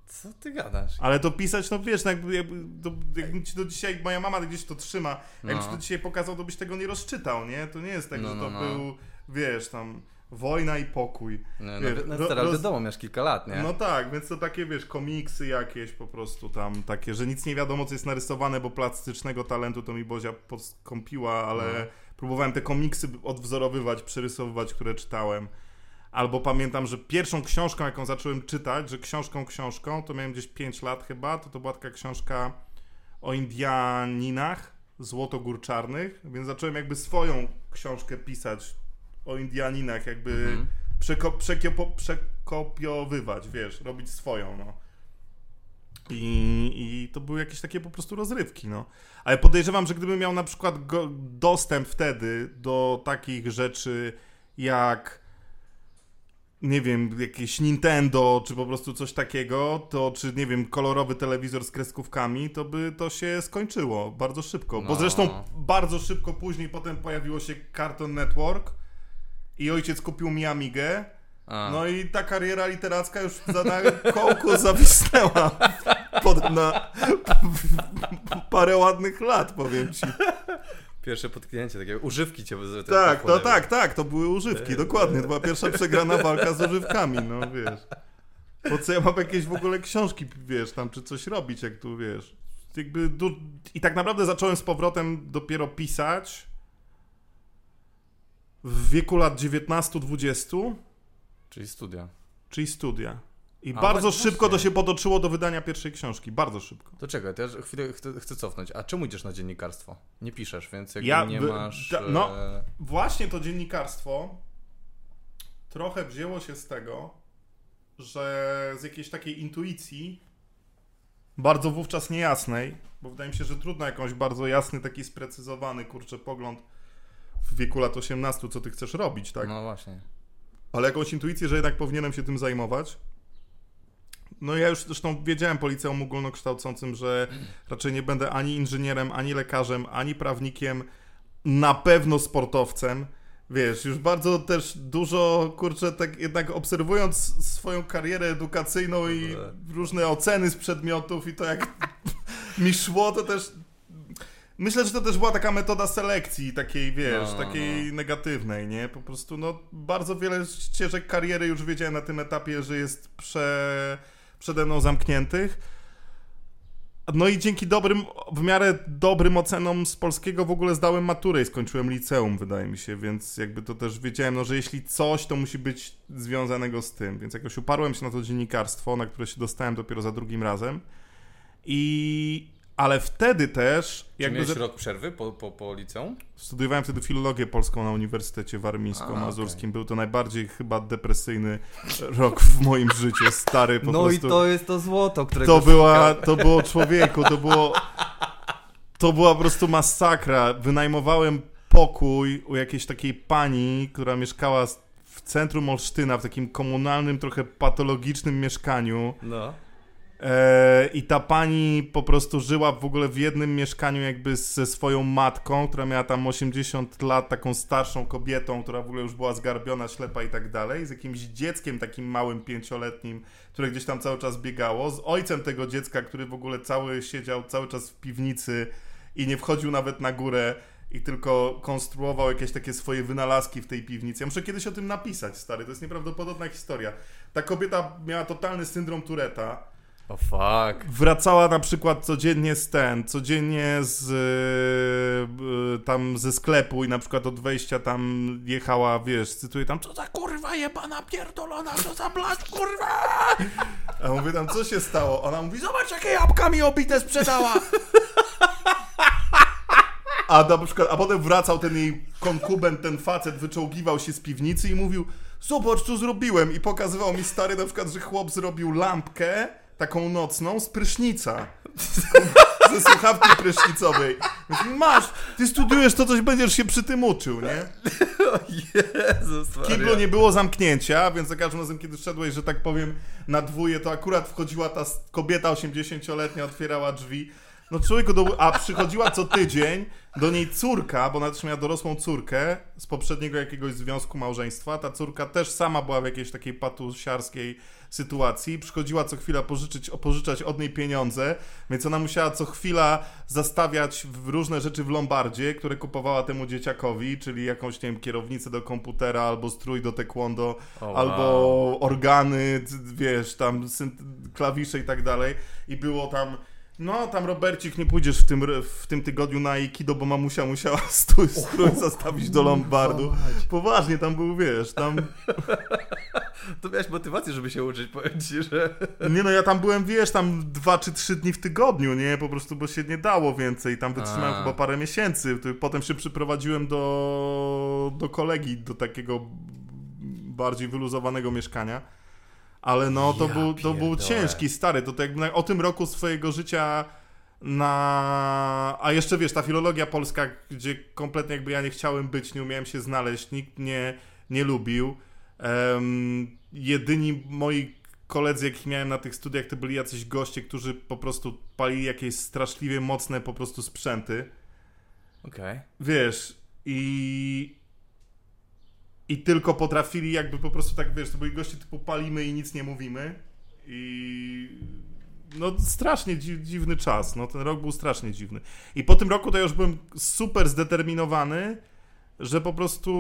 Co ty gadasz? Ale to pisać, no wiesz, no jakby, jakby, to, jakbym ci to dzisiaj, moja mama gdzieś to trzyma, jakbym ci No. to dzisiaj pokazał, to byś tego nie rozczytał, nie? To nie jest tak, No, że no, to no. był, wiesz, tam wojna i pokój. No, no, Wiesz, no, wiadomo, miałeś kilka lat, nie? No tak, więc to takie, wiesz, komiksy jakieś po prostu tam, takie, że nic nie wiadomo, co jest narysowane, bo plastycznego talentu to mi Bozia podskąpiła, ale No. próbowałem te komiksy odwzorowywać, przerysowywać, które czytałem. Albo pamiętam, że pierwszą książką, jaką zacząłem czytać, że książką książką, to miałem gdzieś 5 lat chyba, to to była taka książka o Indianinach, Złotogór Czarnych, więc zacząłem jakby swoją książkę pisać o Indianinach, jakby Mhm. przeko, przekiopo, przekopiowywać, wiesz, robić swoją, no. I, I to były jakieś takie po prostu rozrywki, no. Ale podejrzewam, że gdybym miał na przykład go, dostęp wtedy do takich rzeczy jak nie wiem, jakieś Nintendo, czy po prostu coś takiego, to czy nie wiem, kolorowy telewizor z kreskówkami, to by to się skończyło bardzo szybko. Bo No. zresztą bardzo szybko później potem pojawiło się Cartoon Network i ojciec kupił mi Amigę. A. No i ta kariera literacka już za na kołku zawisnęła pod, na parę ładnych lat, powiem ci. Pierwsze potknięcie, takie używki cię Tak, to podejmą. tak, tak, to były używki, dokładnie. To była pierwsza przegrana walka z używkami, no wiesz. Po co ja mam jakieś w ogóle książki, wiesz, tam, czy coś robić, jak tu, wiesz. jakby i tak naprawdę zacząłem z powrotem dopiero pisać w wieku lat 19-20, Czyli studia. czyli studia. I A, bardzo właśnie. szybko to się potoczyło do wydania pierwszej książki, bardzo szybko. To czekaj, to ja chwilę chcę, chcę cofnąć. A czemu idziesz na dziennikarstwo? Nie piszesz, więc jakby Ja nie by- masz... da- no. e, Właśnie to dziennikarstwo trochę wzięło się z tego, że z jakiejś takiej intuicji, bardzo wówczas niejasnej, bo wydaje mi się, że trudno jakąś bardzo jasny, taki sprecyzowany, kurczę, pogląd w wieku lat 18, co ty chcesz robić, tak? No właśnie. ale jakąś intuicję, że jednak powinienem się tym zajmować. No ja już zresztą wiedziałem po liceum ogólnokształcącym, że raczej nie będę ani inżynierem, ani lekarzem, ani prawnikiem, na pewno sportowcem. Wiesz, już bardzo też dużo, kurczę, tak jednak obserwując swoją karierę edukacyjną i różne oceny z przedmiotów i to jak mi szło, to też Myślę, że to też była taka metoda selekcji, takiej, wiesz, No, no, takiej negatywnej, nie? Po prostu, no, bardzo wiele ścieżek kariery już wiedziałem na tym etapie, że jest prze, przede mną zamkniętych. No i dzięki dobrym, w miarę dobrym ocenom z polskiego w ogóle zdałem maturę i skończyłem liceum, wydaje mi się, więc jakby to też wiedziałem, no, że jeśli coś, to musi być związanego z tym, więc jakoś uparłem się na to dziennikarstwo, na które się dostałem dopiero za drugim razem. I... Ale wtedy też, Czy jakby miałeś ze- rok przerwy po, po, po liceum? Studiowałem wtedy filologię polską na Uniwersytecie Warmińsko-Mazurskim. Był to najbardziej chyba depresyjny rok w moim życiu, stary po no prostu. i to jest to złoto, którego To była, to było człowieku, to było, to była po prostu masakra. Wynajmowałem pokój u jakiejś takiej pani, która mieszkała w centrum Olsztyna, w takim komunalnym, trochę patologicznym mieszkaniu. No. E, I ta pani po prostu żyła w ogóle w jednym mieszkaniu jakby ze swoją matką, która miała tam 80 lat, taką starszą kobietą, która w ogóle już była zgarbiona, ślepa i tak dalej, z jakimś dzieckiem takim małym, pięcioletnim, które gdzieś tam cały czas biegało, z ojcem tego dziecka, który w ogóle cały siedział cały czas w piwnicy i nie wchodził nawet na górę i tylko konstruował jakieś takie swoje wynalazki w tej piwnicy. Ja muszę kiedyś o tym napisać, stary, to jest nieprawdopodobna historia. Ta kobieta miała totalny syndrom Tureta, O fuck. wracała na przykład codziennie z ten, codziennie z y, y, tam ze sklepu i na przykład od wejścia tam jechała, wiesz, cytuję tam, co za kurwa jebana pierdolona, co za blad, kurwa! A mówię tam, co się stało? Ona mówi, zobacz jakie jabłka mi obite sprzedała! A na przykład, a potem wracał ten jej konkubent, ten facet, wyczołgiwał się z piwnicy i mówił, zobacz co zrobiłem i pokazywał mi stary na przykład, że chłop zrobił lampkę taką nocną z prysznica. Ze słuchawki prysznicowej. Mówi, masz, ty studiujesz, to coś będziesz się przy tym uczył, nie? O Jezus W kiblu nie było zamknięcia, więc za każdym razem, kiedy szedłeś, że tak powiem, na dwóje, to akurat wchodziła ta kobieta 80-letnia, otwierała drzwi. No człowieku, do, a przychodziła co tydzień do niej córka, bo ona też miała dorosłą córkę z poprzedniego jakiegoś związku małżeństwa. Ta córka też sama była w jakiejś takiej patusiarskiej sytuacji. Przychodziła co chwila pożyczyć, pożyczać od niej pieniądze, więc ona musiała co chwila zastawiać różne rzeczy w Lombardzie, które kupowała temu dzieciakowi, czyli jakąś, nie wiem, kierownicę do komputera, albo strój do taekwondo, O, wow. albo organy, wiesz, tam klawisze i tak dalej. I było tam, no tam Robercik, nie pójdziesz w tym, w tym tygodniu na Aikido, bo mamusia musiała strój, strój zastawić do Lombardu. Poważnie, tam był, wiesz, tam... To miałeś motywację, żeby się uczyć, powiem ci, że... Nie no, ja tam byłem, wiesz, tam dwa czy trzy dni w tygodniu, nie? Po prostu, bo się nie dało więcej. Tam wytrzymałem A. chyba parę miesięcy. Potem się przyprowadziłem do, do kolegi, do takiego bardziej wyluzowanego mieszkania. Ale no, to, Ja był, to był ciężki, stary. To, to jakby na, o tym roku swojego życia na... A jeszcze, wiesz, ta filologia polska, gdzie kompletnie jakby ja nie chciałem być, nie umiałem się znaleźć, nikt mnie nie lubił. Em, jedyni moi koledzy, jakich miałem na tych studiach, to byli jacyś goście, którzy po prostu palili jakieś straszliwie mocne po prostu sprzęty. Okej. Wiesz, i... I tylko potrafili jakby po prostu tak, wiesz, to byli goście typu palimy i nic nie mówimy. I... No strasznie dzi dziwny czas, no ten rok był strasznie dziwny. I po tym roku to ja już byłem super zdeterminowany, że po prostu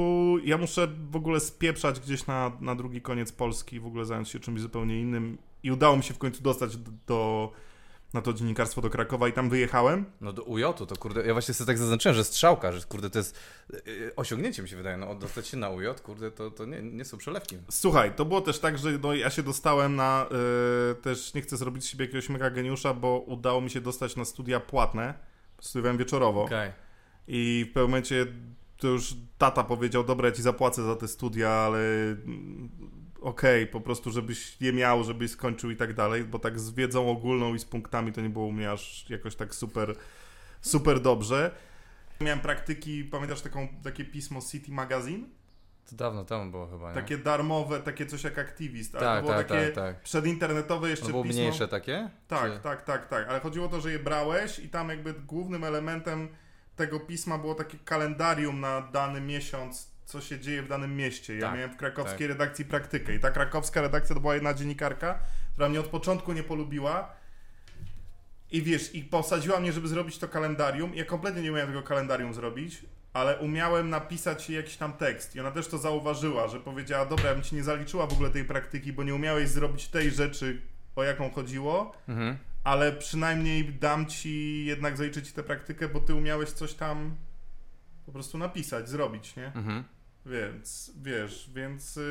ja muszę w ogóle spieprzać gdzieś na, na drugi koniec Polski, w ogóle zająć się czymś zupełnie innym. I udało mi się w końcu dostać do, do, na to dziennikarstwo do Krakowa i tam wyjechałem. No do UJ to kurde, ja właśnie sobie tak zaznaczyłem, że strzałka, że kurde to jest yy, osiągnięcie mi się wydaje, no dostać się na UJ, kurde to, to nie, nie są przelewki. Słuchaj, to było też tak, że no, ja się dostałem na. y, też nie chcę zrobić z siebie jakiegoś mega geniusza, bo udało mi się dostać na studia płatne. Studiowałem wieczorowo. Okej. I w pewnym momencie to już tata powiedział: Dobra, ja ci zapłacę za te studia, ale okej, po prostu, żebyś je miał, żebyś skończył i tak dalej, bo tak z wiedzą ogólną i z punktami to nie było u mnie aż jakoś tak super, super dobrze. Miałem praktyki, pamiętasz taką, takie pismo City Magazine? To dawno temu było chyba, nie? Takie darmowe, takie coś jak aktywist, ale tak, to było tak, takie tak, tak. przedinternetowe jeszcze było pismo. mniejsze takie? Tak, Czy- tak, tak, tak, ale chodziło o to, że je brałeś i tam jakby głównym elementem tego pisma było takie kalendarium na dany miesiąc, co się dzieje w danym mieście. Ja Tak, miałem w krakowskiej tak. redakcji praktykę i ta krakowska redakcja to była jedna dziennikarka, która mnie od początku nie polubiła i wiesz, i posadziła mnie, żeby zrobić to kalendarium. Ja kompletnie nie umiałem tego kalendarium zrobić, ale umiałem napisać jakiś tam tekst. I ona też to zauważyła, że powiedziała, dobra, ja bym ci nie zaliczyła w ogóle tej praktyki, bo nie umiałeś zrobić tej rzeczy, o jaką chodziło, Mhm. ale przynajmniej dam ci jednak zaliczyć tę praktykę, bo ty umiałeś coś tam po prostu napisać, zrobić, nie? Mhm. Więc, wiesz, więc... Yy...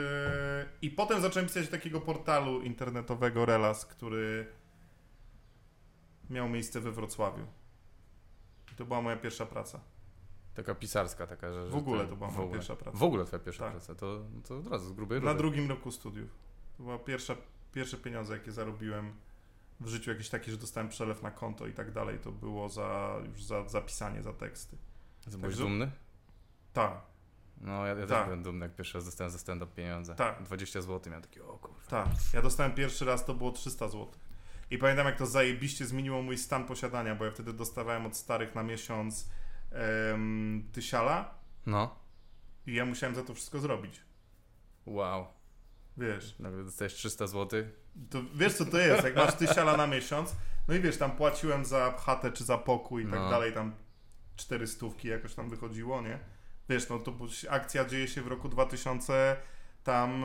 I potem zacząłem pisać takiego portalu internetowego Relas, który miał miejsce we Wrocławiu. I to była moja pierwsza praca. Taka pisarska taka, że... W ogóle to była moja pierwsza praca. W ogóle twoja pierwsza Tak. praca, to, to od razu z grubej Na rury. drugim roku studiów. To była pierwsza, pierwsze pieniądze, jakie zarobiłem w życiu, jakieś takie, że dostałem przelew na konto i tak dalej. To było za, już za zapisanie, za teksty. To byłeś Także- dumny? Tak, No, ja, ja też Tak. byłem dumny, jak pierwszy raz dostałem za stand-up pieniądze. Tak. 20 zł, miałem takie, o kurwa. tak. Ja dostałem pierwszy raz, to było 300 zł. I pamiętam, jak to zajebiście zmieniło mój stan posiadania, bo ja wtedy dostawałem od starych na miesiąc em, tysiala No. i ja musiałem za to wszystko zrobić. Wow. Wiesz, Nagle dostajesz 300 zł. to wiesz co to jest, jak masz tysiala na miesiąc, no i wiesz, tam płaciłem za chatę czy za pokój i tak No. dalej, tam cztery stówki jakoś tam wychodziło, nie? Wiesz, no to akcja dzieje się w roku 2000 tam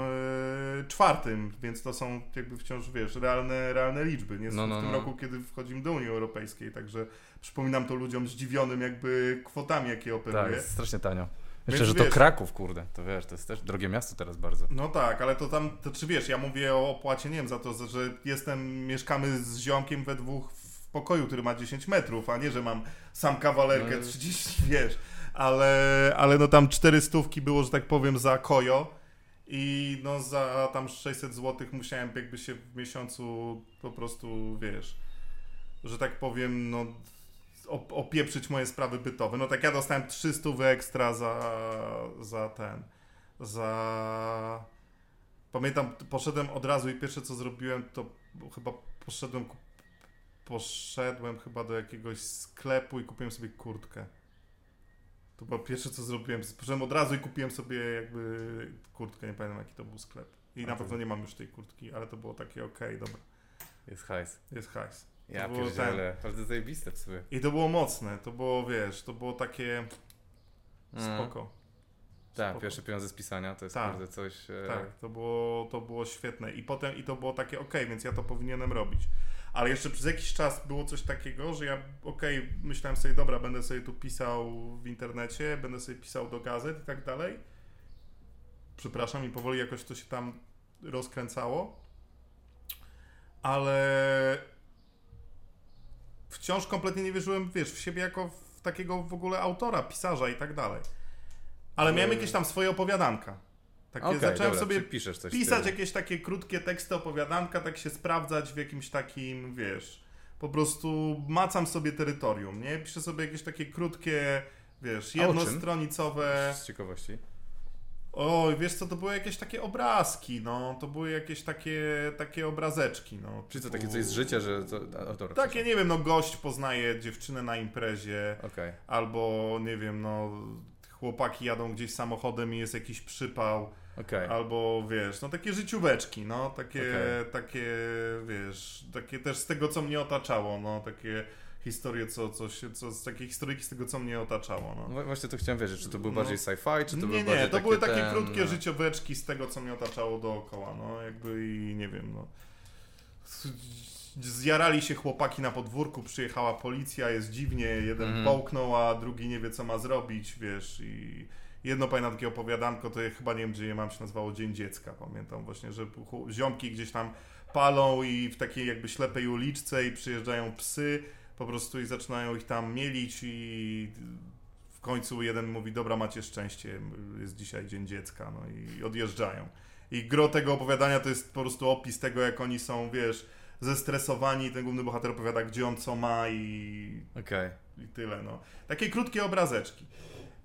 yy, czwartym, więc to są jakby wciąż, wiesz, realne, realne liczby, nie? No, no, w tym no. roku, kiedy wchodzimy do Unii Europejskiej, także przypominam to ludziom zdziwionym jakby kwotami, jakie Tak, operuję. jest strasznie tanio. Jeszcze, Więc że to wiesz- Kraków, kurde, to wiesz, to jest też drogie miasto teraz bardzo. No tak, ale to tam, to czy wiesz, ja mówię o opłacie, nie wiem, za to, że jestem, mieszkamy z ziomkiem we dwóch w pokoju, który ma 10 metrów, a nie, że mam sam kawalerkę No. 30, wiesz, ale, ale no tam 4 stówki było, że tak powiem, za kojo i no za tam 600 zł musiałem jakby się w miesiącu po prostu, wiesz, że tak powiem, no op- opieprzyć moje sprawy bytowe. No tak ja dostałem 300 ekstra za, za ten, za... Pamiętam, poszedłem od razu i pierwsze co zrobiłem, to chyba poszedłem, poszedłem chyba do jakiegoś sklepu i kupiłem sobie kurtkę. To było pierwsze co zrobiłem. Poszedłem od razu i kupiłem sobie jakby kurtkę, nie pamiętam jaki to był sklep. I A na to- pewno nie mam już tej kurtki, ale to było takie okej, dobra, Jest hajs. jest hajs. Ja było pierdzielę, bardzo zajebiste w sumie. I to było mocne, to było, wiesz, to było takie Mm. spoko. Tak, Spoko. pierwsze pieniądze z pisania to jest Tak. kurde coś... E... Tak, to było, to było świetne. I potem i to było takie, okej, więc ja to powinienem robić. Ale jeszcze przez jakiś czas było coś takiego, że ja, okej, myślałem sobie, dobra, będę sobie tu pisał w internecie, będę sobie pisał do gazet i tak dalej. Przepraszam, i powoli jakoś to się tam rozkręcało. Ale wciąż kompletnie nie wierzyłem, wiesz, w siebie jako w takiego w ogóle autora, pisarza i tak dalej. Ale miałem Ale- jakieś tam swoje opowiadanka. Takie Okej, zacząłem dobra, sobie pisać jakieś takie krótkie teksty, opowiadanka, tak się sprawdzać w jakimś takim, wiesz, po prostu macam sobie terytorium, nie? Piszę sobie jakieś takie krótkie, wiesz, jednostronicowe. Z ciekawości. Oj, wiesz co, to były jakieś takie obrazki, no, to były jakieś takie, takie obrazeczki, no. Czy to takie coś z życia, że... To... Takie, nie wiem, no, gość poznaje dziewczynę na imprezie, Okej. albo, nie wiem, no, chłopaki jadą gdzieś samochodem i jest jakiś przypał, Okej. Albo wiesz, no takie życióweczki, no takie, Okej. takie wiesz, takie też z tego, co mnie otaczało, no takie historie, co, co się, co, z takie historyjki z tego, co mnie otaczało, no. No właśnie to chciałem wiedzieć, czy to był No. bardziej sci-fi, czy to nie, był nie, bardziej to były takie ten, krótkie życióweczki z tego, co mnie otaczało dookoła, no jakby i nie wiem, no. Zjarali się chłopaki na podwórku, przyjechała policja, jest dziwnie, jeden Mhm. połknął, a drugi nie wie co ma zrobić, wiesz, i jedno pamiętam takie opowiadanko, to ja chyba nie wiem, gdzie je mam, się nazywało Dzień Dziecka, pamiętam właśnie, że ziomki gdzieś tam palą i w takiej jakby ślepej uliczce i przyjeżdżają psy, po prostu i zaczynają ich tam mielić i w końcu jeden mówi, dobra, macie szczęście, jest dzisiaj Dzień Dziecka, no i odjeżdżają. I gro tego opowiadania to jest po prostu opis tego, jak oni są, wiesz, zestresowani, ten główny bohater opowiada, gdzie on co ma i, Okej. i tyle, no. Takie krótkie obrazeczki.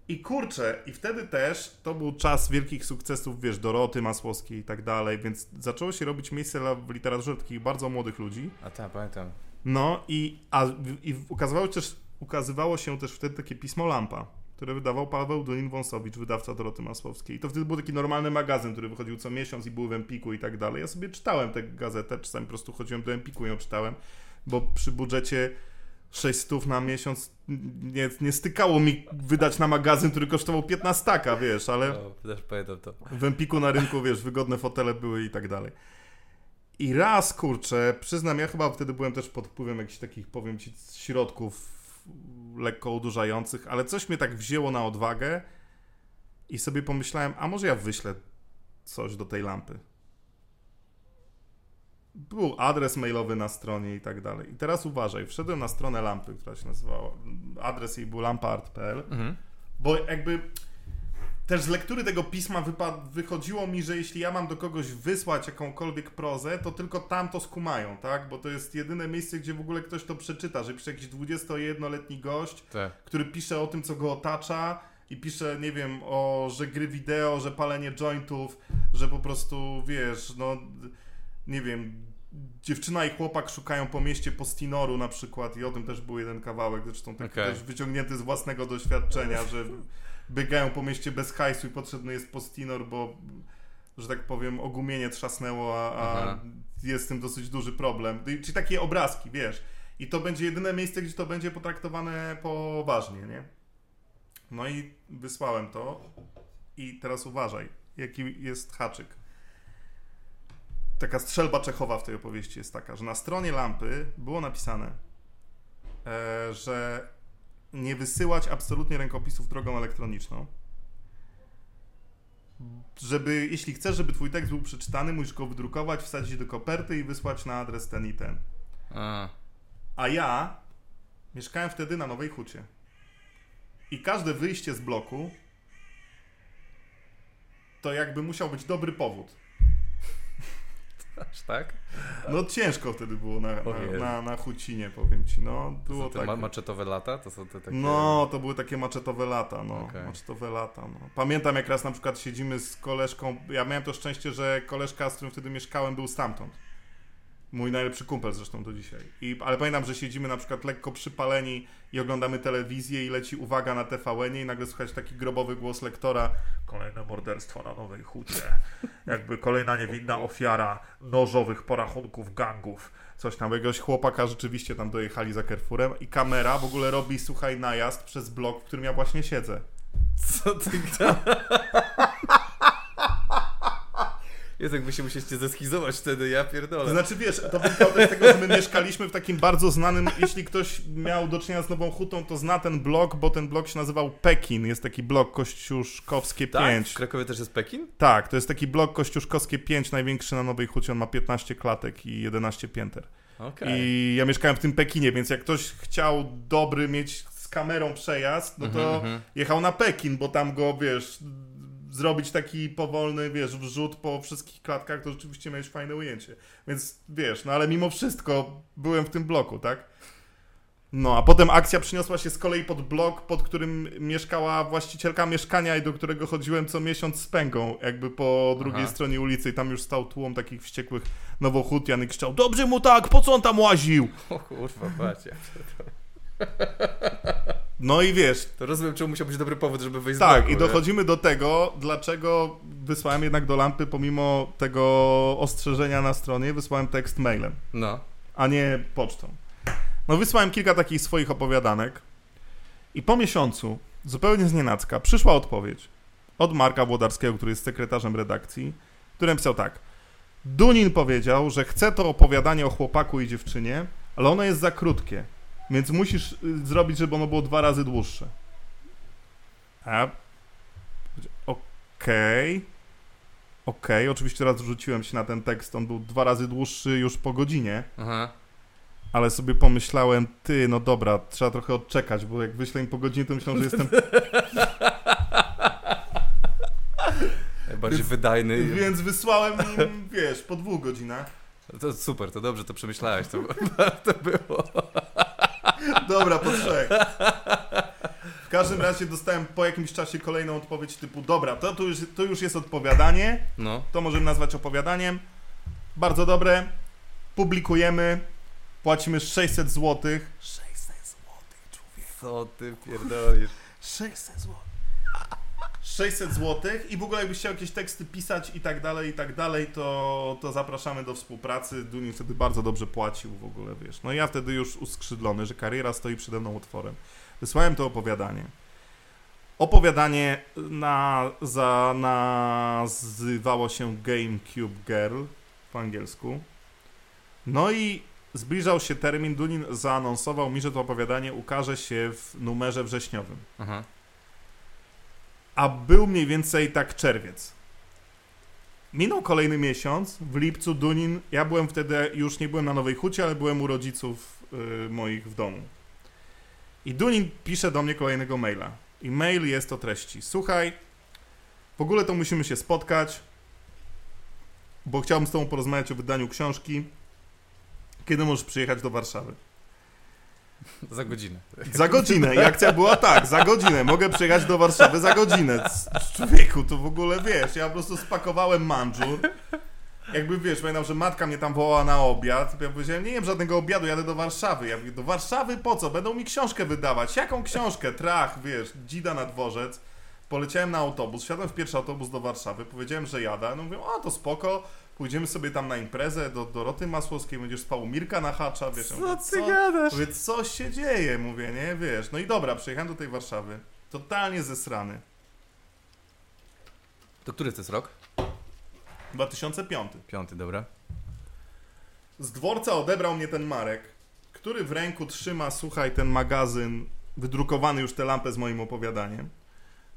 I kurczę, i wtedy też to był czas wielkich sukcesów, wiesz, Doroty Masłowskiej i tak dalej, więc zaczęło się robić miejsce w literaturze takich bardzo młodych ludzi. A tak, pamiętam. No i, a, i ukazywało, też, ukazywało się też wtedy takie pismo Lampa, które wydawał Paweł Dunin-Wąsowicz, wydawca Doroty Masłowskiej. I to wtedy był taki normalny magazyn, który wychodził co miesiąc i był w Empiku i tak dalej. Ja sobie czytałem tę gazetę, czasami po prostu chodziłem do Empiku i ją czytałem, bo przy budżecie 600 na miesiąc nie, nie stykało mi wydać na magazyn, który kosztował 15 taka, wiesz, ale... No, też pamiętam to. W Empiku na rynku, wiesz, wygodne fotele były i tak dalej. I raz, kurczę, przyznam, ja chyba wtedy byłem też pod wpływem jakichś takich, powiem ci, środków lekko udurzających, ale coś mnie tak wzięło na odwagę i sobie pomyślałem, a może ja wyślę coś do tej lampy. Był adres mailowy na stronie i tak dalej. I teraz uważaj, wszedłem na stronę lampy, która się nazywała, adres jej był lampaart.pl Mhm. bo jakby też z lektury tego pisma wychodziło mi, że jeśli ja mam do kogoś wysłać jakąkolwiek prozę, to tylko tam to skumają, tak? Bo to jest jedyne miejsce, gdzie w ogóle ktoś to przeczyta, że pisze jakiś 21-letni gość, Tak. który pisze o tym, co go otacza i pisze, nie wiem, o, że gry wideo, że palenie jointów, że po prostu, wiesz, no, nie wiem, dziewczyna i chłopak szukają po mieście Postinoru na przykład i o tym też był jeden kawałek, zresztą taki Okej. też wyciągnięty z własnego doświadczenia, że biegają po mieście bez hajsu i potrzebny jest Postinor, bo, że tak powiem, ogumienie trzasnęło, a, a jest z tym dosyć duży problem. Czyli takie obrazki, wiesz. I to będzie jedyne miejsce, gdzie to będzie potraktowane poważnie, nie? No i wysłałem to. I teraz uważaj, jaki jest haczyk. Taka strzelba Czechowa w tej opowieści jest taka, że na stronie lampy było napisane, e, że nie wysyłać absolutnie rękopisów drogą elektroniczną. Żeby, jeśli chcesz, żeby twój tekst był przeczytany, musisz go wydrukować, wsadzić do koperty i wysłać na adres ten i ten. A, A ja mieszkałem wtedy na Nowej Hucie. I każde wyjście z bloku to jakby musiał być dobry powód. Aż tak? No ciężko wtedy było na, na, na, na Hucinie, powiem ci. No, To było są te tak. ma- maczetowe lata? To są te takie... No, to były takie maczetowe lata, no. Okej. Maczetowe lata, no. Pamiętam jak raz na przykład siedzimy z koleżką, ja miałem to szczęście, że koleżka, z którym wtedy mieszkałem, był stamtąd. Mój najlepszy kumpel zresztą do dzisiaj. I, ale pamiętam, że siedzimy na przykład lekko przypaleni i oglądamy telewizję i leci uwaga na TVN i nagle słychać taki grobowy głos lektora. Kolejne morderstwo na Nowej Hucie. Jakby kolejna niewinna ofiara nożowych porachunków gangów. Coś tam, jakiegoś chłopaka rzeczywiście tam dojechali za Carrefourem i kamera w ogóle robi, słuchaj, najazd przez blok, w którym ja właśnie siedzę. Co ty gada? Jest jak wy się musieliście zeskizować wtedy, ja pierdolę. To znaczy, wiesz, to wynikało też z tego, że my mieszkaliśmy w takim bardzo znanym, jeśli ktoś miał do czynienia z Nową Hutą, to zna ten blok, bo ten blok się nazywał Pekin. Jest taki blok Kościuszkowskie tak? 5. W Krakowie też jest Pekin? Tak, to jest taki blok Kościuszkowskie 5, największy na Nowej Hucie. On ma 15 klatek i 11 pięter. Okej. I ja mieszkałem w tym Pekinie, więc jak ktoś chciał dobry mieć z kamerą przejazd, no to Mhm, mhm. jechał na Pekin, bo tam go, wiesz, zrobić taki powolny, wiesz, wrzut po wszystkich klatkach, to rzeczywiście miałeś fajne ujęcie. Więc, wiesz, no ale mimo wszystko byłem w tym bloku, tak? No, a potem akcja przyniosła się z kolei pod blok, pod którym mieszkała właścicielka mieszkania i do którego chodziłem co miesiąc z pęgą, jakby po drugiej Aha. stronie ulicy i tam już stał tłum takich wściekłych nowochutian i krzyczał, dobrze mu tak, po co on tam łaził? O kurwa, patrzcie. No i wiesz, To rozumiem, czemu musiał być dobry powód, żeby wyjść z Tak, i dochodzimy do tego, dlaczego wysłałem jednak do lampy, pomimo tego ostrzeżenia na stronie, wysłałem tekst mailem, No. a nie pocztą. No, wysłałem kilka takich swoich opowiadanek i po miesiącu, zupełnie znienacka, przyszła odpowiedź od Marka Włodarskiego, który jest sekretarzem redakcji, który pisał tak. Dunin powiedział, że chce to opowiadanie o chłopaku i dziewczynie, ale ono jest za krótkie, więc musisz y, zrobić, żeby ono było dwa razy dłuższe. A ja powiedziałem, okej, okej, oczywiście teraz rzuciłem się na ten tekst, on był dwa razy dłuższy już po godzinie, Aha. ale sobie pomyślałem, ty, no dobra, trzeba trochę odczekać, bo jak wyślę im po godzinie, to myślą, że jestem... Najbardziej Więc- wydajny. Więc wysłałem im, wiesz, po dwóch godzinach. To super, to dobrze, to przemyślałeś. To, to było. Dobra, po trzech. W każdym razie dostałem po jakimś czasie kolejną odpowiedź typu, dobra, to, to, już, to już jest odpowiadanie, No. to możemy nazwać opowiadaniem. Bardzo dobre, publikujemy, płacimy 600 zł. 600 zł, człowiek. Co ty pierdolisz? 600 zł. 600 zł i w ogóle jakbyś chciał jakieś teksty pisać i tak dalej, i tak dalej, to, to zapraszamy do współpracy. Dunin wtedy bardzo dobrze płacił w ogóle, wiesz. No ja wtedy już uskrzydlony, że kariera stoi przede mną otworem. Wysłałem to opowiadanie. Opowiadanie na, za, nazywało się GameCube Girl po angielsku. No i zbliżał się termin, Dunin zaanonsował mi, że to opowiadanie ukaże się w numerze wrześniowym. Aha. A był mniej więcej tak czerwiec. Minął kolejny miesiąc, w lipcu Dunin, ja byłem wtedy, już nie byłem na Nowej Hucie, ale byłem u rodziców y, moich w domu. I Dunin pisze do mnie kolejnego maila. I mail jest o treści. Słuchaj, w ogóle to musimy się spotkać, bo chciałbym z tobą porozmawiać o wydaniu książki. Kiedy możesz przyjechać do Warszawy? Za godzinę. Za godzinę. I akcja była tak, za godzinę. Mogę przyjechać do Warszawy za godzinę. Człowieku, to w ogóle wiesz, ja po prostu spakowałem mandżur. Jakby wiesz, pamiętam, że matka mnie tam wołała na obiad. Ja powiedziałem, nie jem żadnego obiadu, jadę do Warszawy. Ja mówię, do Warszawy po co? Będą mi książkę wydawać. Jaką książkę? Trach, wiesz, dzida na dworzec. Poleciałem na autobus, wsiadłem w pierwszy autobus do Warszawy, powiedziałem, że jadę. No mówię, o to spoko, pójdziemy sobie tam na imprezę do Doroty Masłowskiej, będziesz spał u Mirka na hacza, wiesz. Co mówię, ty gadasz? Mówię, co się dzieje? Mówię, nie, wiesz. No i dobra, przyjechałem do tej Warszawy. Totalnie zesrany. To który to jest rok? 2005. Piąty, dobra. Z dworca odebrał mnie ten Marek, który w ręku trzyma, słuchaj, ten magazyn, wydrukowany już tę lampę z moim opowiadaniem.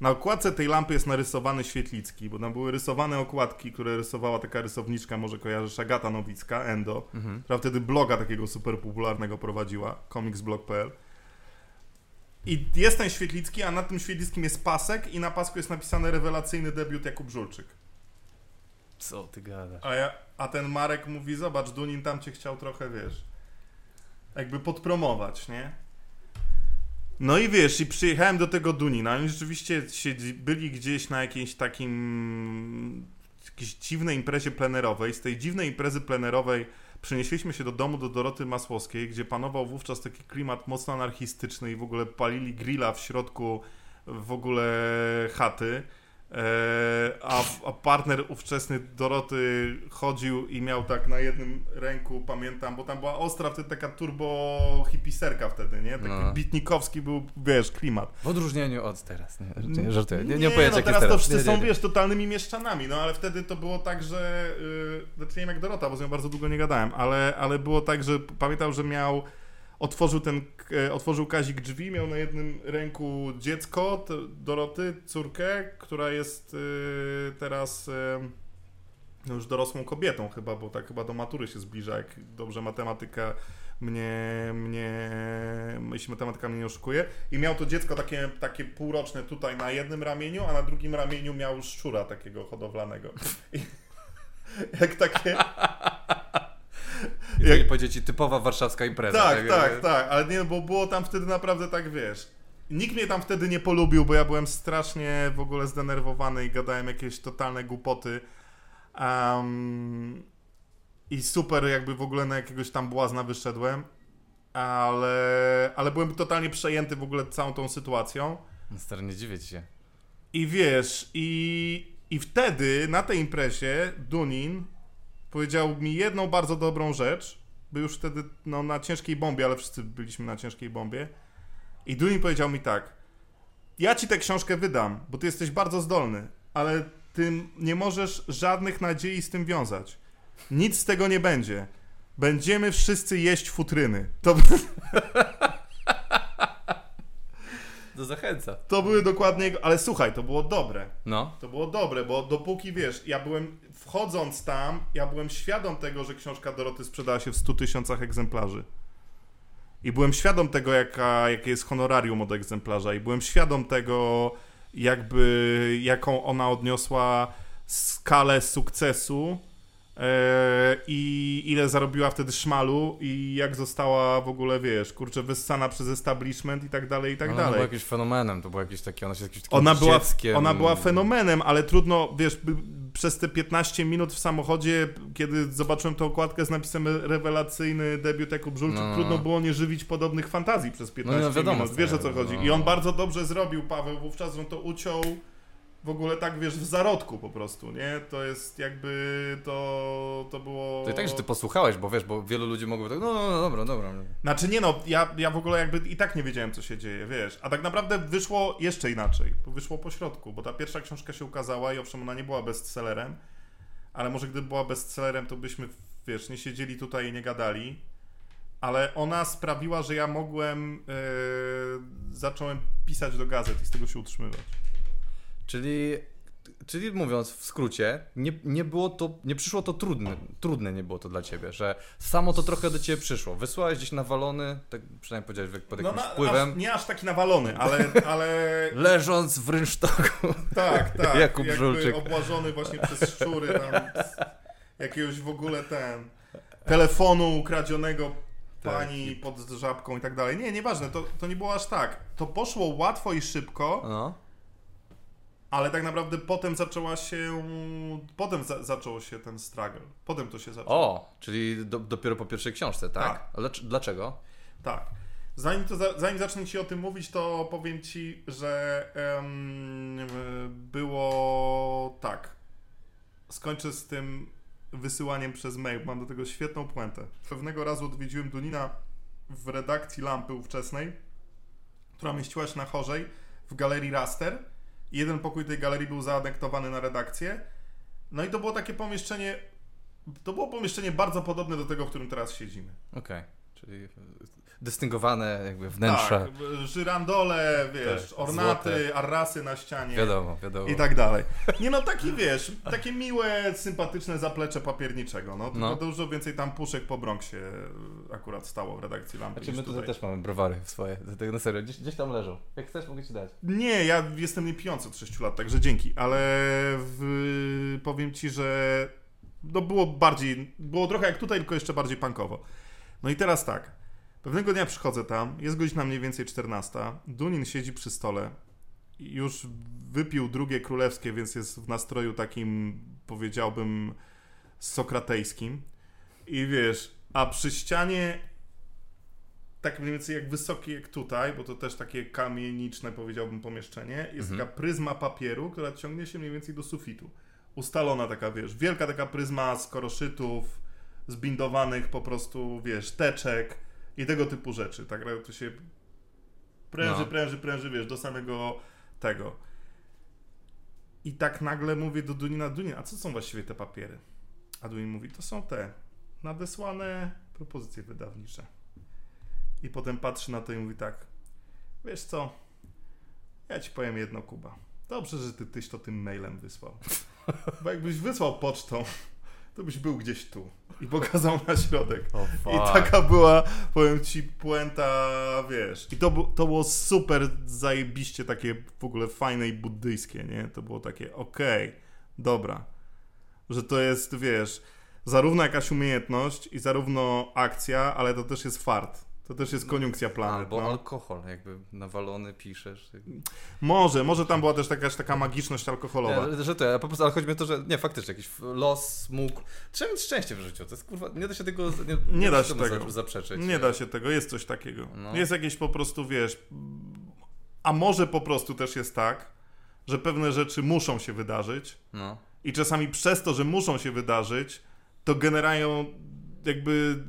Na okładce tej lampy jest narysowany Świetlicki, bo tam były rysowane okładki, które rysowała taka rysowniczka, może kojarzysz, Agata Nowicka, Endo, Mhm. która wtedy bloga takiego super popularnego prowadziła, comicsblog.pl. I jest ten Świetlicki, a na tym Świetlickim jest pasek i na pasku jest napisane rewelacyjny debiut Jakub Żulczyk. Co ty gadasz? A, ja, a ten Marek mówi, zobacz, Dunin tam cię chciał trochę, wiesz, jakby podpromować, nie? No i wiesz, i przyjechałem do tego Dunina, oni rzeczywiście byli gdzieś na jakiejś takim, jakiejś dziwnej imprezie plenerowej. Z tej dziwnej imprezy plenerowej przenieśliśmy się do domu do Doroty Masłowskiej, gdzie panował wówczas taki klimat mocno anarchistyczny i w ogóle palili grilla w środku w ogóle chaty. E, a, a partner ówczesny Doroty chodził i miał tak na jednym ręku, pamiętam, bo tam była ostra wtedy taka turbo hipiserka wtedy, nie? Taki No. bitnikowski był, wiesz, klimat. W odróżnieniu od teraz, nie? Nie, żartuję. Nie, nie, no opowiedz, jak teraz jest to teraz. wszyscy Nie, nie, są, nie. wiesz, totalnymi mieszczanami, no ale wtedy to było tak, że, yy, znaczy nie wiem jak Dorota, bo z nią bardzo długo nie gadałem, ale, ale było tak, że pamiętał, że miał, otworzył ten, e, otworzył Kazik drzwi, miał na jednym ręku dziecko, Doroty, córkę, która jest yy, teraz... Yy, no już dorosłą kobietą chyba, bo tak chyba do matury się zbliża, jak dobrze matematyka mnie, mnie, jeśli matematyka mnie nie oszukuje. I miał to dziecko takie, takie półroczne tutaj na jednym ramieniu, a na drugim ramieniu miał szczura takiego hodowlanego. I, jak takie... I jak- powiedzieć ci typowa warszawska impreza. tak, tak, tak, ale nie, bo było tam wtedy naprawdę tak, wiesz... Nikt mnie tam wtedy nie polubił, bo ja byłem strasznie w ogóle zdenerwowany i gadałem jakieś totalne głupoty. Em, I super jakby w ogóle na jakiegoś tam błazna wyszedłem, ale, ale byłem totalnie przejęty w ogóle całą tą sytuacją. No Stary, nie dziwię ci się. I wiesz, i, i wtedy na tej imprezie Dunin powiedział mi jedną bardzo dobrą rzecz. Był już wtedy no, na ciężkiej bombie, ale wszyscy byliśmy na ciężkiej bombie. I Dunin powiedział mi tak: Ja ci tę książkę wydam, bo ty jesteś bardzo zdolny, ale ty nie możesz żadnych nadziei z tym wiązać. Nic z tego nie będzie. Będziemy wszyscy jeść futryny. To, To zachęca. to były dokładnie jego... Ale słuchaj, to było dobre. No. To było dobre, bo dopóki wiesz, ja byłem, wchodząc tam, ja byłem świadom tego, że książka Doroty sprzedała się w 100 tysiącach egzemplarzy. I byłem świadom tego, jaka, jakie jest honorarium od egzemplarza, i byłem świadom tego, jakby, jaką ona odniosła skalę sukcesu i ile zarobiła wtedy szmalu i jak została w ogóle, wiesz, kurczę, wyssana przez establishment i tak dalej, i tak ona dalej. była jakimś fenomenem, to było jakieś takie, ona się jakimś takim Ona była, dzieckiem. ona była fenomenem, ale trudno, wiesz, przez te 15 minut w samochodzie, kiedy zobaczyłem tą okładkę z napisem rewelacyjny debiut Jakub Żulczyk, No. trudno było nie żywić podobnych fantazji przez 15 no wiadomo, minut. Wiesz o co chodzi. no. I on bardzo dobrze zrobił, Paweł, wówczas, on to uciął w ogóle tak, wiesz, w zarodku po prostu, nie? To jest jakby, to, to było... To i tak, że ty posłuchałeś, bo wiesz, bo wielu ludzi mogło tak, no, no, no dobra, dobra. Znaczy nie no, ja, ja w ogóle jakby i tak nie wiedziałem, co się dzieje, wiesz. A tak naprawdę wyszło jeszcze inaczej, bo wyszło po środku, bo ta pierwsza książka się ukazała i owszem, ona nie była bestsellerem, ale może gdyby była bestsellerem, to byśmy, wiesz, nie siedzieli tutaj i nie gadali. Ale ona sprawiła, że ja mogłem, yy, zacząłem pisać do gazet i z tego się utrzymywać. Czyli, czyli mówiąc w skrócie, nie, nie było to, nie przyszło to trudne, trudne nie było to dla ciebie, że samo to trochę do ciebie przyszło. Wysłałeś gdzieś nawalony, tak przynajmniej powiedziałeś jak- pod jakimś No, na, wpływem, aż, nie aż taki nawalony, ale, ale leżąc w rynsztoku. Tak, tak. Jakub jakby Żulczyk. obłażony właśnie przez szczury tam jakiegoś w ogóle ten telefonu ukradzionego Tak. pani pod żabką i tak dalej. Nie, nieważne, to, to nie było aż tak. To poszło łatwo i szybko, No. Ale tak naprawdę potem zaczęła się potem za, zaczął się ten struggle. Potem to się zaczęło. O, czyli do, dopiero po pierwszej książce, tak? Tak. Dlaczego? Tak. Zanim, to, za- zanim zacznę Ci o tym mówić, to powiem Ci, że em, było tak. Skończę z tym wysyłaniem przez mail. Mam do tego świetną puentę. Pewnego razu odwiedziłem Dunina w redakcji Lampy ówczesnej, która mieściła się na Chorzej w galerii Raster. Jeden pokój tej galerii był zaanektowany na redakcję. No i to było takie pomieszczenie. To było pomieszczenie bardzo podobne do tego, w którym teraz siedzimy. Okej, czyli dystyngowane jakby wnętrza. Tak, żyrandole, wiesz, Tak, ornaty, złote. arrasy na ścianie Wiadomo, wiadomo. i tak dalej. Nie no, taki wiesz, takie miłe, sympatyczne zaplecze papierniczego, no. No. dużo więcej tam puszek po Bronxie akurat stało w redakcji Lampy Znaczy my tutaj tutaj. też mamy browary swoje, dlatego na serio, gdzieś, gdzieś tam leżą. Jak chcesz, mogę ci dać. Nie, ja jestem niepijący od 6 lat, także dzięki, ale w, powiem ci, że no było bardziej, było trochę jak tutaj, tylko jeszcze bardziej punkowo. No i teraz tak, pewnego dnia przychodzę tam, jest godzina mniej więcej 14, Dunin siedzi przy stole, już wypił drugie królewskie, więc jest w nastroju takim, powiedziałbym, sokratejskim i wiesz, a przy ścianie tak mniej więcej jak wysokie jak tutaj, bo to też takie kamieniczne powiedziałbym pomieszczenie, jest Mhm. taka pryzma papieru, która ciągnie się mniej więcej do sufitu. Ustalona taka, wiesz, wielka taka pryzma z koroszytów, zbindowanych po prostu, wiesz, teczek i tego typu rzeczy. Tak to się pręży, No. pręży, pręży, wiesz, do samego tego. I tak nagle mówię do Dunina, Dunin, a co są właściwie te papiery? A Dunin mówi, to są te nadesłane propozycje wydawnicze. I potem patrzy na to i mówi tak, wiesz co, ja ci powiem jedno, Kuba. Dobrze, że ty tyś to tym mailem wysłał. Bo jakbyś wysłał pocztą, to byś był gdzieś tu. I pokazał na środek. O, I taka była, powiem ci, puenta, wiesz. I to, to było super zajebiście takie w ogóle fajne i buddyjskie, nie? To było takie, okej, dobra. Że to jest, wiesz, zarówno jakaś umiejętność i zarówno akcja, ale to też jest fart. To też jest koniunkcja planet. Albo no. alkohol, jakby nawalony piszesz. Może, może tam była też jakaś taka magiczność alkoholowa. Nie, że to, ja po prostu, ale chodzi mi o to, że nie, faktycznie jakiś los mógł. Trzeba mieć szczęście w życiu, to jest kurwa, nie da się tego, nie, Nie da się tego. za- zaprzeczyć. Nie da się tego, jest coś takiego. No. Jest jakieś po prostu, wiesz. A może po prostu też jest tak, że pewne rzeczy muszą się wydarzyć No. i czasami przez to, że muszą się wydarzyć, to generają jakby.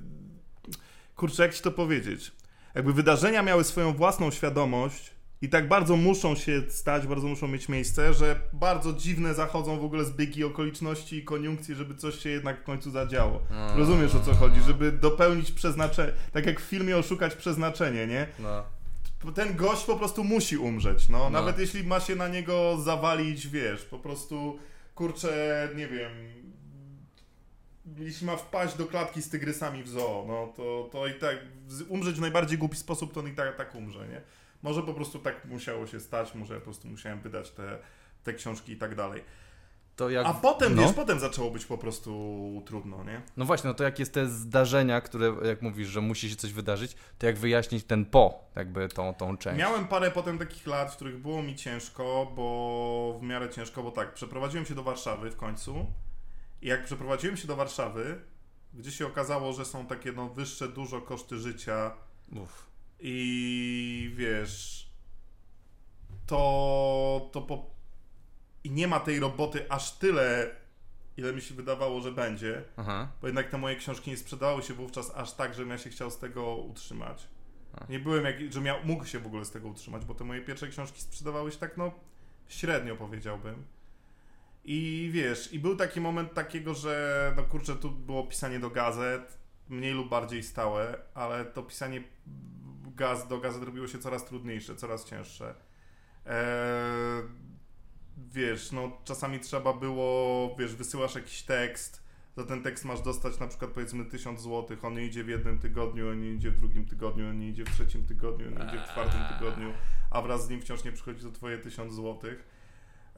Kurczę, jak ci to powiedzieć? Jakby wydarzenia miały swoją własną świadomość i tak bardzo muszą się stać, bardzo muszą mieć miejsce, że bardzo dziwne zachodzą w ogóle zbiegi okoliczności i koniunkcji, żeby coś się jednak w końcu zadziało. No. Rozumiesz o co chodzi? Żeby dopełnić przeznaczenie, tak jak w filmie oszukać przeznaczenie, nie? No. ten gość po prostu musi umrzeć, no. No. Nawet jeśli ma się na niego zawalić, wiesz, po prostu, kurczę, nie wiem, jeśli ma wpaść do klatki z tygrysami w zoo, no to, to i tak, umrzeć w najbardziej głupi sposób, to on i tak, tak umrze, nie? Może po prostu tak musiało się stać, może ja po prostu musiałem wydać te, te książki i tak dalej. Jak... A potem, no. wiesz, potem zaczęło być po prostu trudno, nie? No właśnie, no to jak jest te zdarzenia, które, jak mówisz, że musi się coś wydarzyć, to jak wyjaśnić ten po, jakby tą, tą część. Miałem parę potem takich lat, w których było mi ciężko, bo w miarę ciężko, bo tak, przeprowadziłem się do Warszawy w końcu i jak przeprowadziłem się do Warszawy, gdzie się okazało, że są takie no wyższe dużo koszty życia Uf. i wiesz, to, to po... i nie ma tej roboty aż tyle, ile mi się wydawało, że będzie, Aha. bo jednak te moje książki nie sprzedawały się wówczas aż tak, żebym ja się chciał z tego utrzymać. Nie byłem, jak, że miał, mógł się w ogóle z tego utrzymać, bo te moje pierwsze książki sprzedawały się tak, no, średnio powiedziałbym. I wiesz, i był taki moment takiego, że no kurczę, tu było pisanie do gazet, mniej lub bardziej stałe, ale to pisanie gaz, do gazet robiło się coraz trudniejsze, coraz cięższe. Eee, wiesz, no czasami trzeba było, wiesz, wysyłasz jakiś tekst, za ten tekst masz dostać na przykład powiedzmy 1000 zł, on nie idzie w jednym tygodniu, on nie idzie w drugim tygodniu, on nie idzie w trzecim tygodniu, on nie idzie w czwartym tygodniu, a wraz z nim wciąż nie przychodzi to twoje 1000 zł.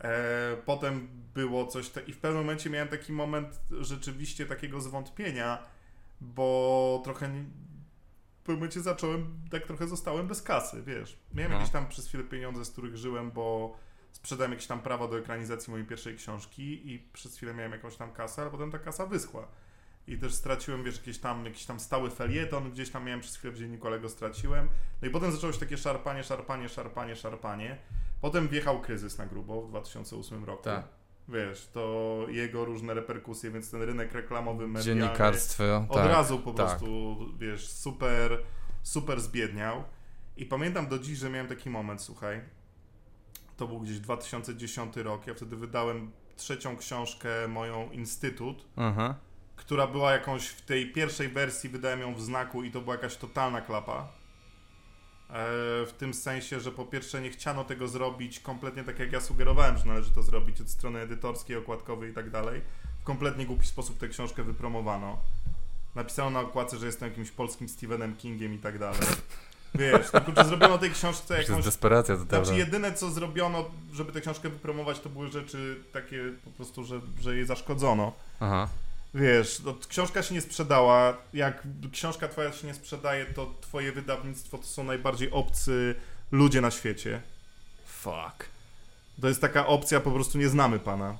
E, potem było coś, te... i w pewnym momencie miałem taki moment rzeczywiście takiego zwątpienia, bo trochę w pewnym momencie zacząłem, tak trochę zostałem bez kasy, wiesz. Miałem No. jakieś tam przez chwilę pieniądze, z których żyłem, bo sprzedałem jakieś tam prawa do ekranizacji mojej pierwszej książki i przez chwilę miałem jakąś tam kasę, ale potem ta kasa wyschła. I też straciłem, wiesz, jakieś tam, jakiś tam stały felieton, gdzieś tam miałem przez chwilę w dzienniku, ale go straciłem. No i potem zaczęło się takie szarpanie, szarpanie, szarpanie, szarpanie. Potem wjechał kryzys na grubo w 2008 roku. Tak. Wiesz, to jego różne reperkusje, więc ten rynek reklamowy, medialny Dziennikarstwo, od tak. razu po tak. prostu, wiesz, super, super zbiedniał. I pamiętam do dziś, że miałem taki moment, słuchaj. To był gdzieś 2010 rok. Ja wtedy wydałem trzecią książkę moją Instytut, Aha. która była jakąś w tej pierwszej wersji, wydałem ją w znaku i to była jakaś totalna klapa. E, w tym sensie, że po pierwsze nie chciano tego zrobić kompletnie tak, jak ja sugerowałem, że należy to zrobić od strony edytorskiej, okładkowej i tak dalej. W kompletnie głupi sposób tę książkę wypromowano. Napisano na okładce, że jestem jakimś polskim Stephenem Kingiem i tak dalej. Wiesz, to kurczę, zrobiono tej książce To jest jakąś desperacja totalna. znaczy jedyne co zrobiono, żeby tę książkę wypromować, to były rzeczy takie po prostu, że, że jej zaszkodzono. Aha. Wiesz, no, książka się nie sprzedała. Jak książka twoja się nie sprzedaje, to twoje wydawnictwo to są najbardziej obcy ludzie na świecie. Fuck. To jest taka opcja, po prostu nie znamy pana.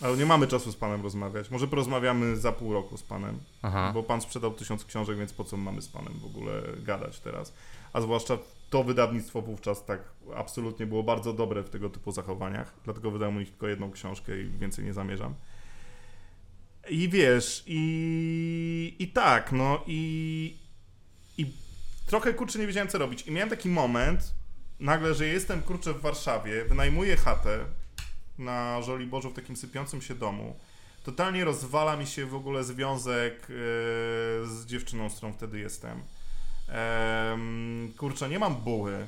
Ale nie mamy czasu z panem rozmawiać. Może porozmawiamy za pół roku z panem. Aha. Bo pan sprzedał tysiąc książek, więc po co mamy z panem w ogóle gadać teraz? A zwłaszcza to wydawnictwo wówczas tak absolutnie było bardzo dobre w tego typu zachowaniach. Dlatego wydałem u nich tylko jedną książkę i więcej nie zamierzam. I wiesz, i, i tak, no i, i trochę kurczę nie wiedziałem co robić. I miałem taki moment, nagle, że jestem kurczę w Warszawie, wynajmuję chatę na Żoliborzu w takim sypiącym się domu. Totalnie rozwala mi się w ogóle związek e, z dziewczyną, z którą wtedy jestem. Em, kurczę, nie mam buły.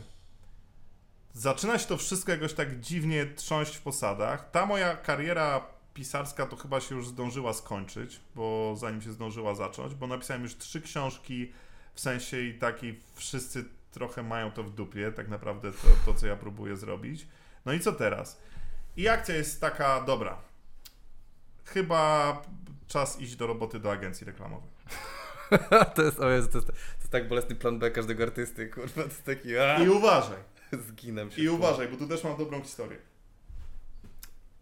Zaczyna się to wszystko jakoś tak dziwnie trząść w posadach. Ta moja kariera pisarska to chyba się już zdążyła skończyć, bo zanim się zdążyła zacząć, bo napisałem już trzy książki w sensie i takiej wszyscy trochę mają to w dupie, tak naprawdę to, to co ja próbuję zrobić. No i co teraz? I akcja jest taka, dobra, chyba czas iść do roboty do agencji reklamowej. to jest, o Jezu, to jest, to jest tak bolesny plan B każdego artysty, kurwa, to jest taki, a, I uważaj, zginę się. i uważaj, bo tu też mam dobrą historię.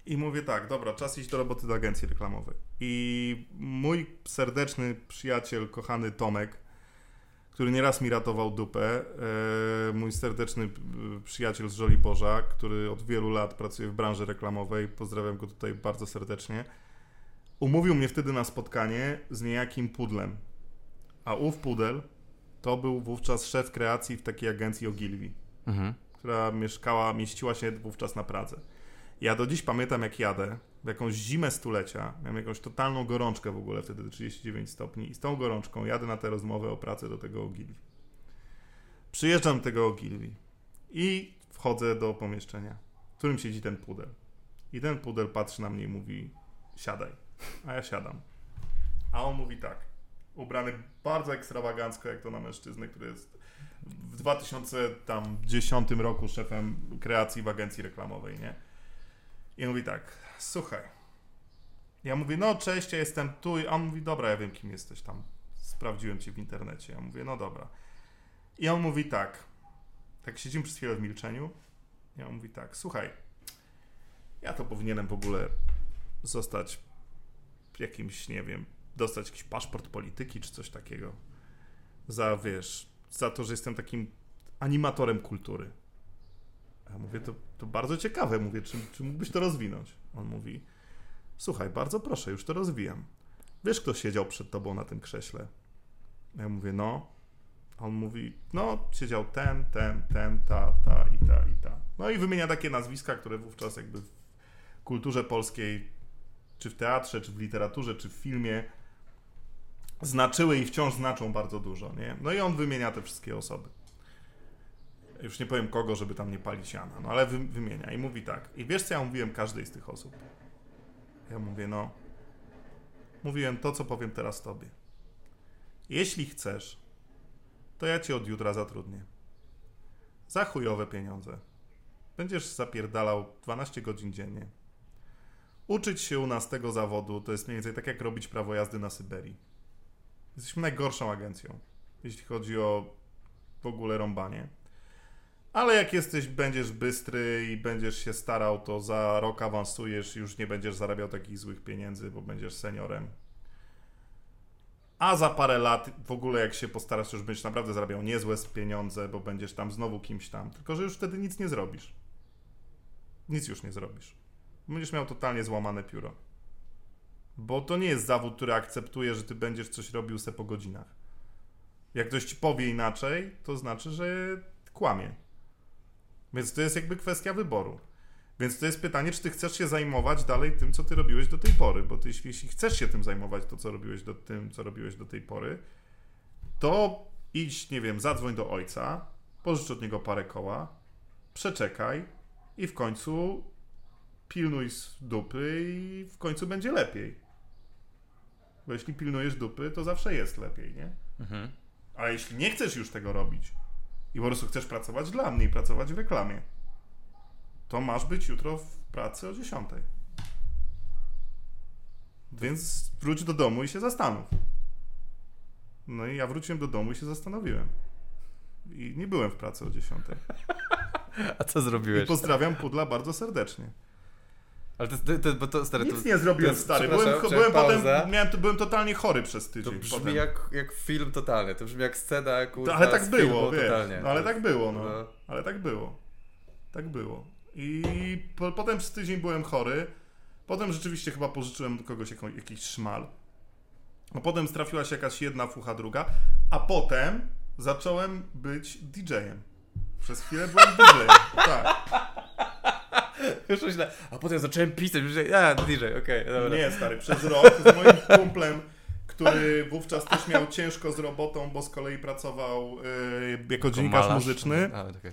I mówię tak, dobra, czas iść do roboty do agencji reklamowej. I mój serdeczny przyjaciel, kochany Tomek, który nieraz mi ratował dupę, e, mój serdeczny e, przyjaciel z Żoliborza, który od wielu lat pracuje w branży reklamowej, pozdrawiam go tutaj bardzo serdecznie, umówił mnie wtedy na spotkanie z niejakim Pudlem. A ów Pudel to był wówczas szef kreacji w takiej agencji Ogilvy Mhm. która mieszkała, mieściła się wówczas na Pradze. Ja do dziś pamiętam, jak jadę, w jakąś zimę stulecia, miałem jakąś totalną gorączkę w ogóle, wtedy 39 stopni i z tą gorączką jadę na tę rozmowę o pracę do tego Ogilvy. Przyjeżdżam do tego Ogilvy i wchodzę do pomieszczenia, w którym siedzi ten pudel. I ten pudel patrzy na mnie i mówi, siadaj. A ja siadam. A on mówi tak, ubrany bardzo ekstrawagancko, jak to na mężczyznę, który jest w 2010 roku szefem kreacji w agencji reklamowej, nie? I mówi tak, słuchaj. Ja mówię, no cześć, ja jestem tu. I on mówi, dobra, ja wiem, kim jesteś tam. Sprawdziłem cię w internecie. Ja mówię, no dobra. I on mówi tak. Tak siedzimy przez chwilę w milczeniu. I on mówi tak, słuchaj, ja to powinienem w ogóle zostać jakimś, nie wiem, dostać jakiś paszport polityki czy coś takiego. Za, wiesz, za to, że jestem takim animatorem kultury. Ja mówię, to, to bardzo ciekawe, mówię, czy, czy mógłbyś to rozwinąć? On mówi, słuchaj, bardzo proszę, już to rozwijam. Wiesz, kto siedział przed tobą na tym krześle? Ja mówię, no. A On mówi, no, siedział ten, ten, ten, ta, ta i ta, i ta. No i wymienia takie nazwiska, które wówczas jakby w kulturze polskiej, czy w teatrze, czy w literaturze, czy w filmie znaczyły i wciąż znaczą bardzo dużo, nie? No i on wymienia te wszystkie osoby. Już nie powiem kogo, żeby tam nie palić siana, no ale wy, wymienia i mówi tak. I wiesz, co ja mówiłem każdej z tych osób? Ja mówię, no, mówiłem to, co powiem teraz tobie. Jeśli chcesz, to ja cię od jutra zatrudnię. Za chujowe pieniądze. Będziesz zapierdalał 12 godzin dziennie. Uczyć się u nas tego zawodu to jest mniej więcej tak jak robić prawo jazdy na Syberii. Jesteśmy najgorszą agencją, jeśli chodzi o w ogóle rąbanie. Ale jak jesteś, będziesz bystry i będziesz się starał, to za rok awansujesz już nie będziesz zarabiał takich złych pieniędzy, bo będziesz seniorem. A za parę lat, w ogóle jak się postarasz, już będziesz naprawdę zarabiał niezłe pieniądze, bo będziesz tam znowu kimś tam. Tylko, że już wtedy nic nie zrobisz. Nic już nie zrobisz. Będziesz miał totalnie złamane pióro. Bo to nie jest zawód, który akceptuje, że ty będziesz coś robił se po godzinach. Jak ktoś ci powie inaczej, to znaczy, że kłamie. Więc to jest jakby kwestia wyboru. Więc to jest pytanie, czy ty chcesz się zajmować dalej tym, co ty robiłeś do tej pory, bo ty, jeśli, chcesz się tym zajmować, to co robiłeś do tym, co robiłeś do tej pory, to idź, nie wiem, zadzwoń do ojca, pożycz od niego parę koła, przeczekaj i w końcu pilnuj z dupy i w końcu będzie lepiej. Bo jeśli pilnujesz dupy, to zawsze jest lepiej, nie? Mhm. Ale jeśli nie chcesz już tego robić i po prostu chcesz pracować dla mnie i pracować w reklamie, to masz być jutro w pracy o 10. Więc wróć do domu i się zastanów. No i ja wróciłem do domu i się zastanowiłem. I nie byłem w pracy o 10. A co I zrobiłeś? pozdrawiam Pudla bardzo serdecznie. Ale to, to, to, bo to stary, Nic to, nie zrobiłem, to- stary. Byłem, byłem potem, miałem, byłem totalnie chory przez to tydzień. brzmi potem. jak, jak film totalny, to brzmi jak scena, kurwa, To, ale tak było, wiesz. totalnie. No, ale tak było, no. No. Ale tak było. Tak było. I po, potem przez tydzień byłem chory. Potem rzeczywiście chyba pożyczyłem do kogoś jaką, jakiś szmal. A potem trafiła się jakaś jedna fucha, druga. A potem zacząłem być DJ-em. Przez chwilę byłem DJ-em. Tak. Już myślę, a potem zacząłem pisać, już a, DJ, okej, dobra. Nie, stary, przez rok z moim kumplem, który wówczas też miał ciężko z robotą, bo z kolei pracował y, jako dziennikarz malarz? muzyczny. A, okej.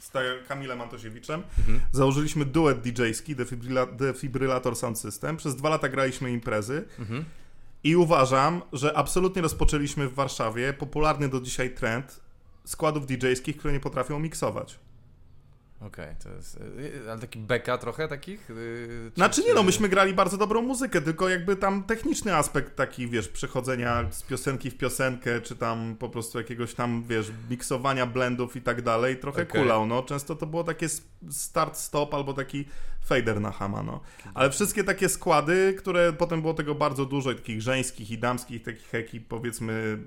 z ta- Kamilem Antosiewiczem. Mhm. Założyliśmy duet DJ-ski, Defibryla- Defibrylator Sound System. Przez dwa lata graliśmy imprezy Mhm. i uważam, że absolutnie rozpoczęliśmy w Warszawie popularny do dzisiaj trend składów DJ-skich, które nie potrafią miksować. Okej, to jest, y, ale taki beka trochę takich? y, czy- Znaczy nie no, myśmy grali bardzo dobrą muzykę, tylko jakby tam techniczny aspekt taki, wiesz, przechodzenia z piosenki w piosenkę, czy tam po prostu jakiegoś tam, wiesz, miksowania blendów i tak dalej, trochę Okej. kulał, no. Często to było takie start-stop albo taki fader na hama, no. Ale wszystkie takie składy, które potem było tego bardzo dużo, takich żeńskich i damskich takich ekip, powiedzmy,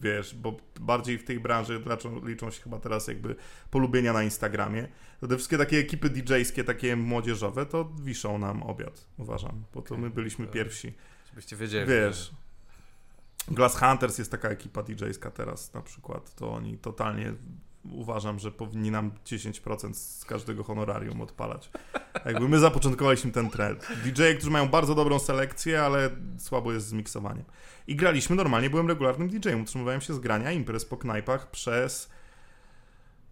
wiesz, bo bardziej w tej branży liczą, się chyba teraz jakby polubienia na Instagramie, to te wszystkie takie ekipy DJ-skie, takie młodzieżowe, to wiszą nam obiad, uważam, bo to my byliśmy pierwsi. Żebyście wiedzieli. Wiesz, Glass Hunters jest taka ekipa DJ-ska teraz na przykład, to oni totalnie uważam, że powinni nam 10% z każdego honorarium odpalać. Jakby my zapoczątkowaliśmy ten trend. DJ, którzy mają bardzo dobrą selekcję, ale słabo jest z miksowaniem. I graliśmy normalnie, byłem regularnym DJ-em, utrzymywałem się z grania imprez po knajpach przez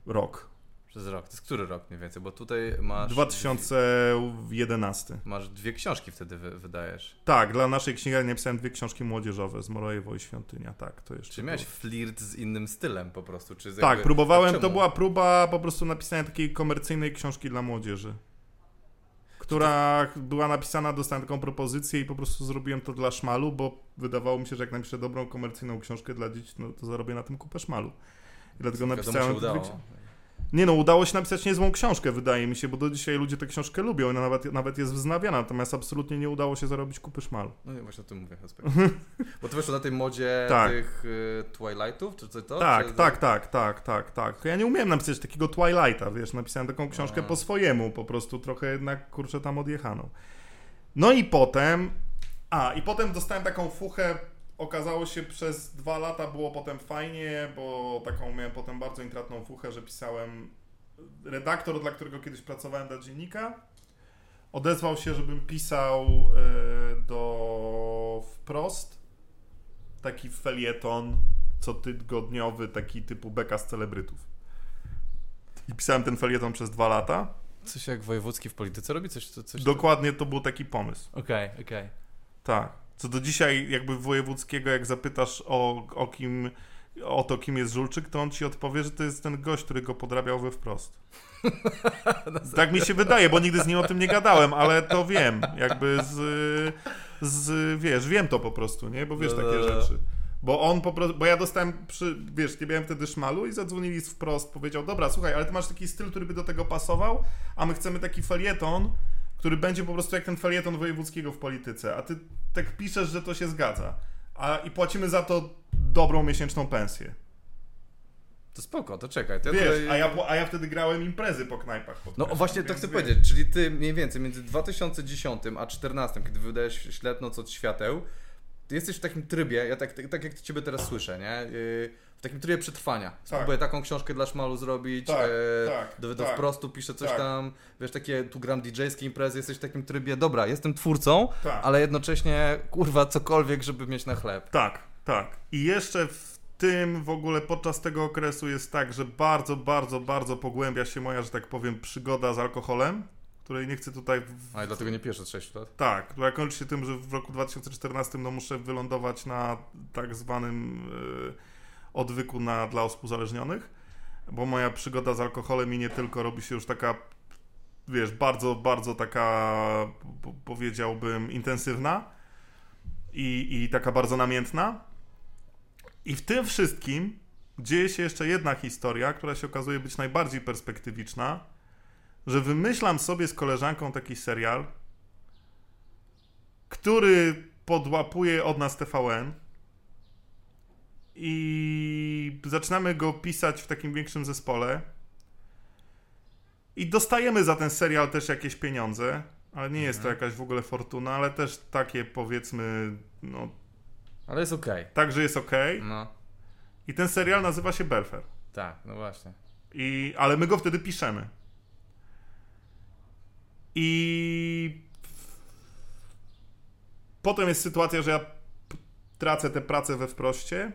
rok. Przez rok. To jest który rok mniej więcej? Bo tutaj masz... 2011. Masz dwie książki wtedy wy, wydajesz. Tak, dla naszej księgarni napisałem dwie książki młodzieżowe z Morojewo i Świątynia, tak, to jeszcze Czy miałeś było. flirt z innym stylem po prostu? Czy Tak, jakby- próbowałem, to była próba po prostu napisania takiej komercyjnej książki dla młodzieży. Która była napisana, dostałem taką propozycję i po prostu zrobiłem to dla szmalu, bo wydawało mi się, że jak napiszę dobrą komercyjną książkę dla dzieci, no to zarobię na tym kupę szmalu. I dlatego Wiadomo, napisałem... się udało. dwie ksi- Nie no, udało się napisać niezłą książkę, wydaje mi się, bo do dzisiaj ludzie tę książkę lubią i ona nawet, nawet jest wznawiana, natomiast absolutnie nie udało się zarobić kupy szmalu. No nie, właśnie o tym mówię. aspekt. Bo ty weszło na tej modzie Tak. tych y, Twilightów, czy co to? Tak, czy... tak, tak, tak, tak, tak. Ja nie umiałem napisać takiego Twilighta, wiesz, napisałem taką książkę A. po swojemu, po prostu trochę jednak, kurczę, tam odjechano. No i potem, a, i potem dostałem taką fuchę, okazało się przez dwa lata było potem fajnie, bo taką miałem potem bardzo intratną fuchę, że pisałem, redaktor, dla którego kiedyś pracowałem dla dziennika, odezwał się, żebym pisał e, do wprost taki felieton cotygodniowy, taki typu beka z celebrytów. I pisałem ten felieton przez dwa lata. Coś jak wojewódzki w polityce robi? Coś, coś, coś Dokładnie to był taki pomysł. Okej, okej. Tak. Co do dzisiaj jakby wojewódzkiego, jak zapytasz o, o kim, o to, kim jest Żulczyk, to on ci odpowie, że to jest ten gość, który go podrabiał we wprost. tak mi się wydaje, bo nigdy z nim o tym nie gadałem, ale to wiem. Jakby z, z wiesz, wiem to po prostu, nie? Bo wiesz No, takie rzeczy. Bo on po prostu, bo ja dostałem przy, wiesz, nie miałem wtedy szmalu i zadzwonili z wprost, powiedział, dobra, słuchaj, ale ty masz taki styl, który by do tego pasował, a my chcemy taki felieton, który będzie po prostu jak ten felieton wojewódzkiego w polityce, a ty tak piszesz, że to się zgadza. A, I płacimy za to dobrą miesięczną pensję. To spoko, to czekaj. To ja Wiesz, tutaj- a ja, po- a ja wtedy grałem imprezy po knajpach. pod No właśnie to chcę wiesz. powiedzieć, czyli ty mniej więcej między 2010 a 2014, kiedy wydałeś Ślepnoc od świateł, ty jesteś w takim trybie, ja tak, tak, tak jak ciebie teraz słyszę, nie? Yy, W takim trybie przetrwania. Spróbuję taką książkę dla szmalu zrobić, Tak, e, tak, do, do tak, wprostu piszę coś tak. tam, wiesz, takie tu gram DJ-skie imprezy, jesteś w takim trybie, dobra, jestem twórcą, Tak. ale jednocześnie, kurwa, cokolwiek, żeby mieć na chleb. Tak, tak. I jeszcze w tym w ogóle podczas tego okresu jest tak, że bardzo, bardzo, bardzo pogłębia się moja, że tak powiem, przygoda z alkoholem, której nie chcę tutaj. W... A i dlatego nie od 6 lat? Tak, która kończy się tym, że w roku 2014 no, muszę wylądować na tak zwanym e, odwyku na, dla osób uzależnionych, bo moja przygoda z alkoholem i nie tylko robi się już taka, wiesz, bardzo, bardzo taka, po- powiedziałbym, intensywna i, i taka bardzo namiętna. I w tym wszystkim dzieje się jeszcze jedna historia, która się okazuje być najbardziej perspektywiczna, że wymyślam sobie z koleżanką taki serial, który podłapuje od nas TVN i zaczynamy go pisać w takim większym zespole i dostajemy za ten serial też jakieś pieniądze, ale nie jest to jakaś w ogóle fortuna, ale też takie powiedzmy, no, Ale jest okej. tak, że jest ok. No, I ten serial nazywa się Belfer. tak, no właśnie. I, ale my go wtedy piszemy. I potem jest sytuacja, że ja tracę tę pracę we wproście.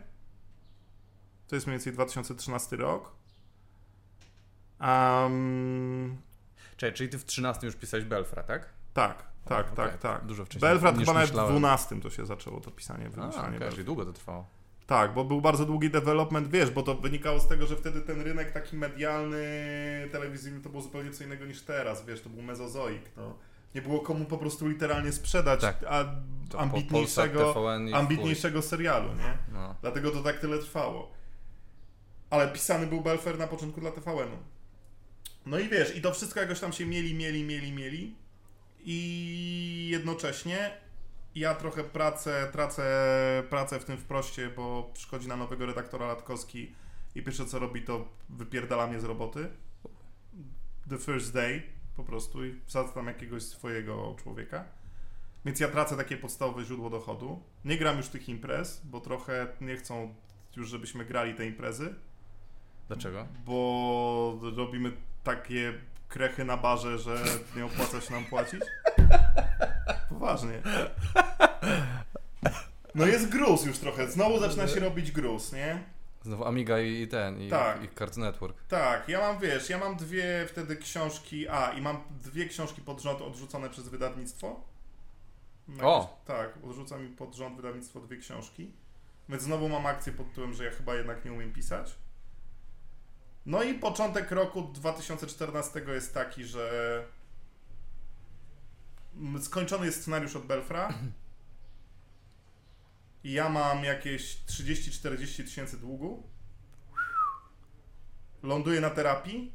To jest mniej więcej 2013 rok. Um, Czekaj, czyli ty w 13 już pisałeś Belfra, tak? tak, tak, Okej, tak, tak. Dużo wcześniej. Belfrat niż chyba nawet w myślałem. 12 to się zaczęło to pisanie, wymyślanie. okay, czyli długo to trwało. Tak, bo był bardzo długi development, wiesz, bo to wynikało z tego, że wtedy ten rynek taki medialny, telewizyjny to było zupełnie co innego niż teraz, wiesz, to był mezozoik, to nie było komu po prostu literalnie sprzedać Tak. a, ambitniejszego, ambitniejszego serialu, nie? No. Dlatego to tak tyle trwało. Ale pisany był Belfer na początku dla TVN-u. No i wiesz, i to wszystko jakoś tam się mieli, mieli, mieli, mieli. I jednocześnie ja trochę pracę, tracę pracę w tym wproście, bo przychodzi na nowego redaktora Latkowski i pierwsze co robi to wypierdala mnie z roboty. The first day po prostu i wsadza tam jakiegoś swojego człowieka. Więc ja tracę takie podstawowe źródło dochodu. Nie gram już tych imprez, bo trochę nie chcą już, żebyśmy grali te imprezy. Dlaczego? Bo robimy takie krechy na barze, że nie opłaca się nam płacić? Poważnie. No jest gruz już trochę. Znowu zaczyna się robić gruz, nie? Znowu Amiga i, ten, i, Tak. i Cartoon Network. Tak, ja mam, wiesz, ja mam dwie wtedy książki, a i mam dwie książki pod rząd odrzucone przez wydawnictwo. Jakoś- O! Tak, odrzuca mi pod rząd wydawnictwo dwie książki. Więc znowu mam akcję pod tytułem, że ja chyba jednak nie umiem pisać. No i początek roku 2014 jest taki, że skończony jest scenariusz od Belfra. I ja mam jakieś 30-40 tysięcy długu. Ląduję na terapii.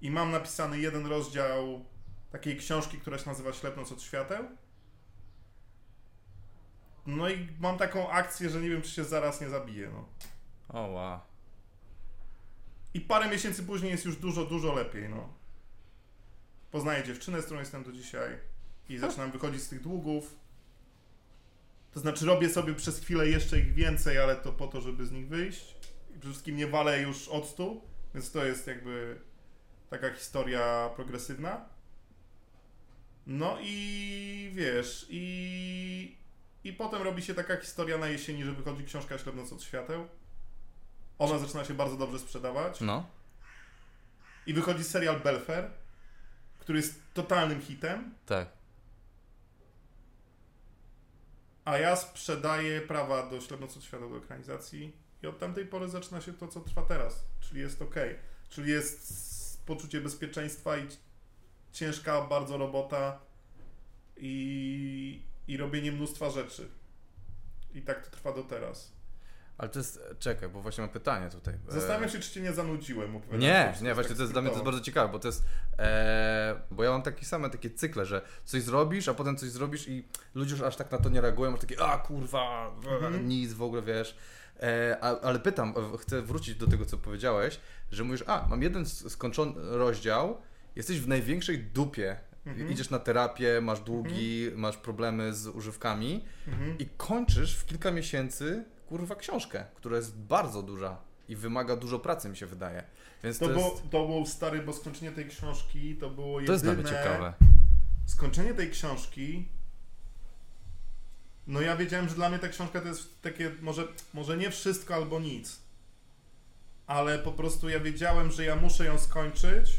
I mam napisany jeden rozdział takiej książki, która się nazywa Ślepnąc od świateł. No i mam taką akcję, że nie wiem, czy się zaraz nie zabiję. No. O, wow. I parę miesięcy później jest już dużo, dużo lepiej. No. Poznaję dziewczynę, z którą jestem do dzisiaj i zaczynam wychodzić z tych długów. To znaczy robię sobie przez chwilę jeszcze ich więcej, ale to po to, żeby z nich wyjść. I przede wszystkim nie walę już octu, więc to jest jakby taka historia progresywna. No i wiesz, i, i potem robi się taka historia na jesieni, że wychodzi książka Ślepnąc od świateł. Ona zaczyna się bardzo dobrze sprzedawać. No. I wychodzi serial Belfer, który jest totalnym hitem, Tak. a ja sprzedaję prawa do świata do ekranizacji i od tamtej pory zaczyna się to, co trwa teraz, czyli jest ok. Czyli jest poczucie bezpieczeństwa i ciężka bardzo robota i, i robienie mnóstwa rzeczy. I tak to trwa do teraz. Ale to jest, czekaj, bo właśnie mam pytanie tutaj. E, Zastanawiam się, czy cię nie zanudziłem. Nie, nie, właśnie tak to jest dla mnie to jest bardzo ciekawe, bo to jest, e, bo ja mam takie same takie cykle, że coś zrobisz, a potem coś zrobisz i ludzie już aż tak na to nie reagują, masz takie, a kurwa, Mhm. nic w ogóle, wiesz. E, a, ale pytam, e, chcę wrócić do tego, co powiedziałeś, że mówisz, a, mam jeden skończony rozdział, jesteś w największej dupie, Mhm. idziesz na terapię, masz długi, masz problemy z używkami Mhm. i kończysz w kilka miesięcy, kurwa, książkę, która jest bardzo duża i wymaga dużo pracy, mi się wydaje. Więc To, to, było, jest, to było stary, bo skończenie tej książki to było jedyne... to jest mnie ciekawe. skończenie tej książki. No ja wiedziałem, że dla mnie ta książka to jest takie, może, może nie wszystko albo nic. Ale po prostu ja wiedziałem, że ja muszę ją skończyć.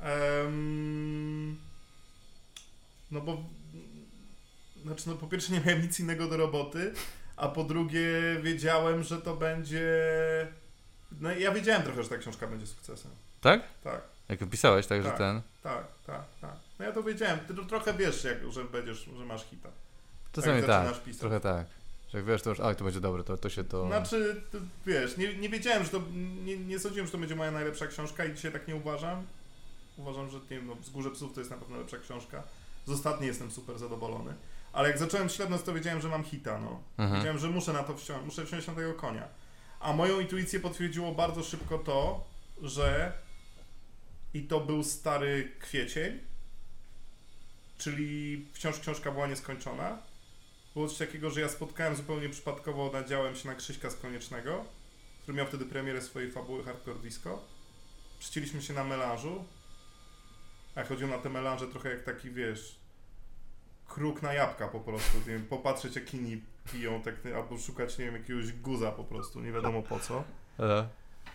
Em, no bo. Znaczy, no po pierwsze nie miałem nic innego do roboty, a po drugie wiedziałem, że to będzie. No ja wiedziałem trochę, że ta książka będzie sukcesem. Tak? Tak. Jak opisałeś, tak, że Tak. ten... Tak, tak, tak. No ja to wiedziałem. Ty to trochę wiesz, jak, że będziesz, że masz hita. Czasami jak tak, pisać. trochę tak. Że jak wiesz, to już, a to będzie dobre, to, to się to... Znaczy, ty, wiesz, nie, nie wiedziałem, że to. Nie, nie sądziłem, że to będzie moja najlepsza książka i dzisiaj tak nie uważam. Uważam, że nie wiem, no, Wzgórze Psów to jest na pewno lepsza książka. Z ostatniej jestem super zadowolony. Ale jak zacząłem śledząc, to wiedziałem, że mam hita, no. Mhm. Wiedziałem, że muszę na to wsiąść, muszę wsiąść na tego konia. A moją intuicję potwierdziło bardzo szybko to, że i to był stary kwiecień, czyli wciąż książka była nieskończona. Było coś takiego, że ja spotkałem zupełnie przypadkowo, nadziałem się na Krzyśka z Koniecznego, który miał wtedy premierę swojej fabuły Hardcore Disco. Przycięliśmy się na melanżu, a chodziło na te melanże trochę jak taki, wiesz, kruk na jabłka po prostu, nie wiem, popatrzeć jak inni piją, tak, albo szukać, nie wiem, jakiegoś guza po prostu, nie wiadomo po co. E,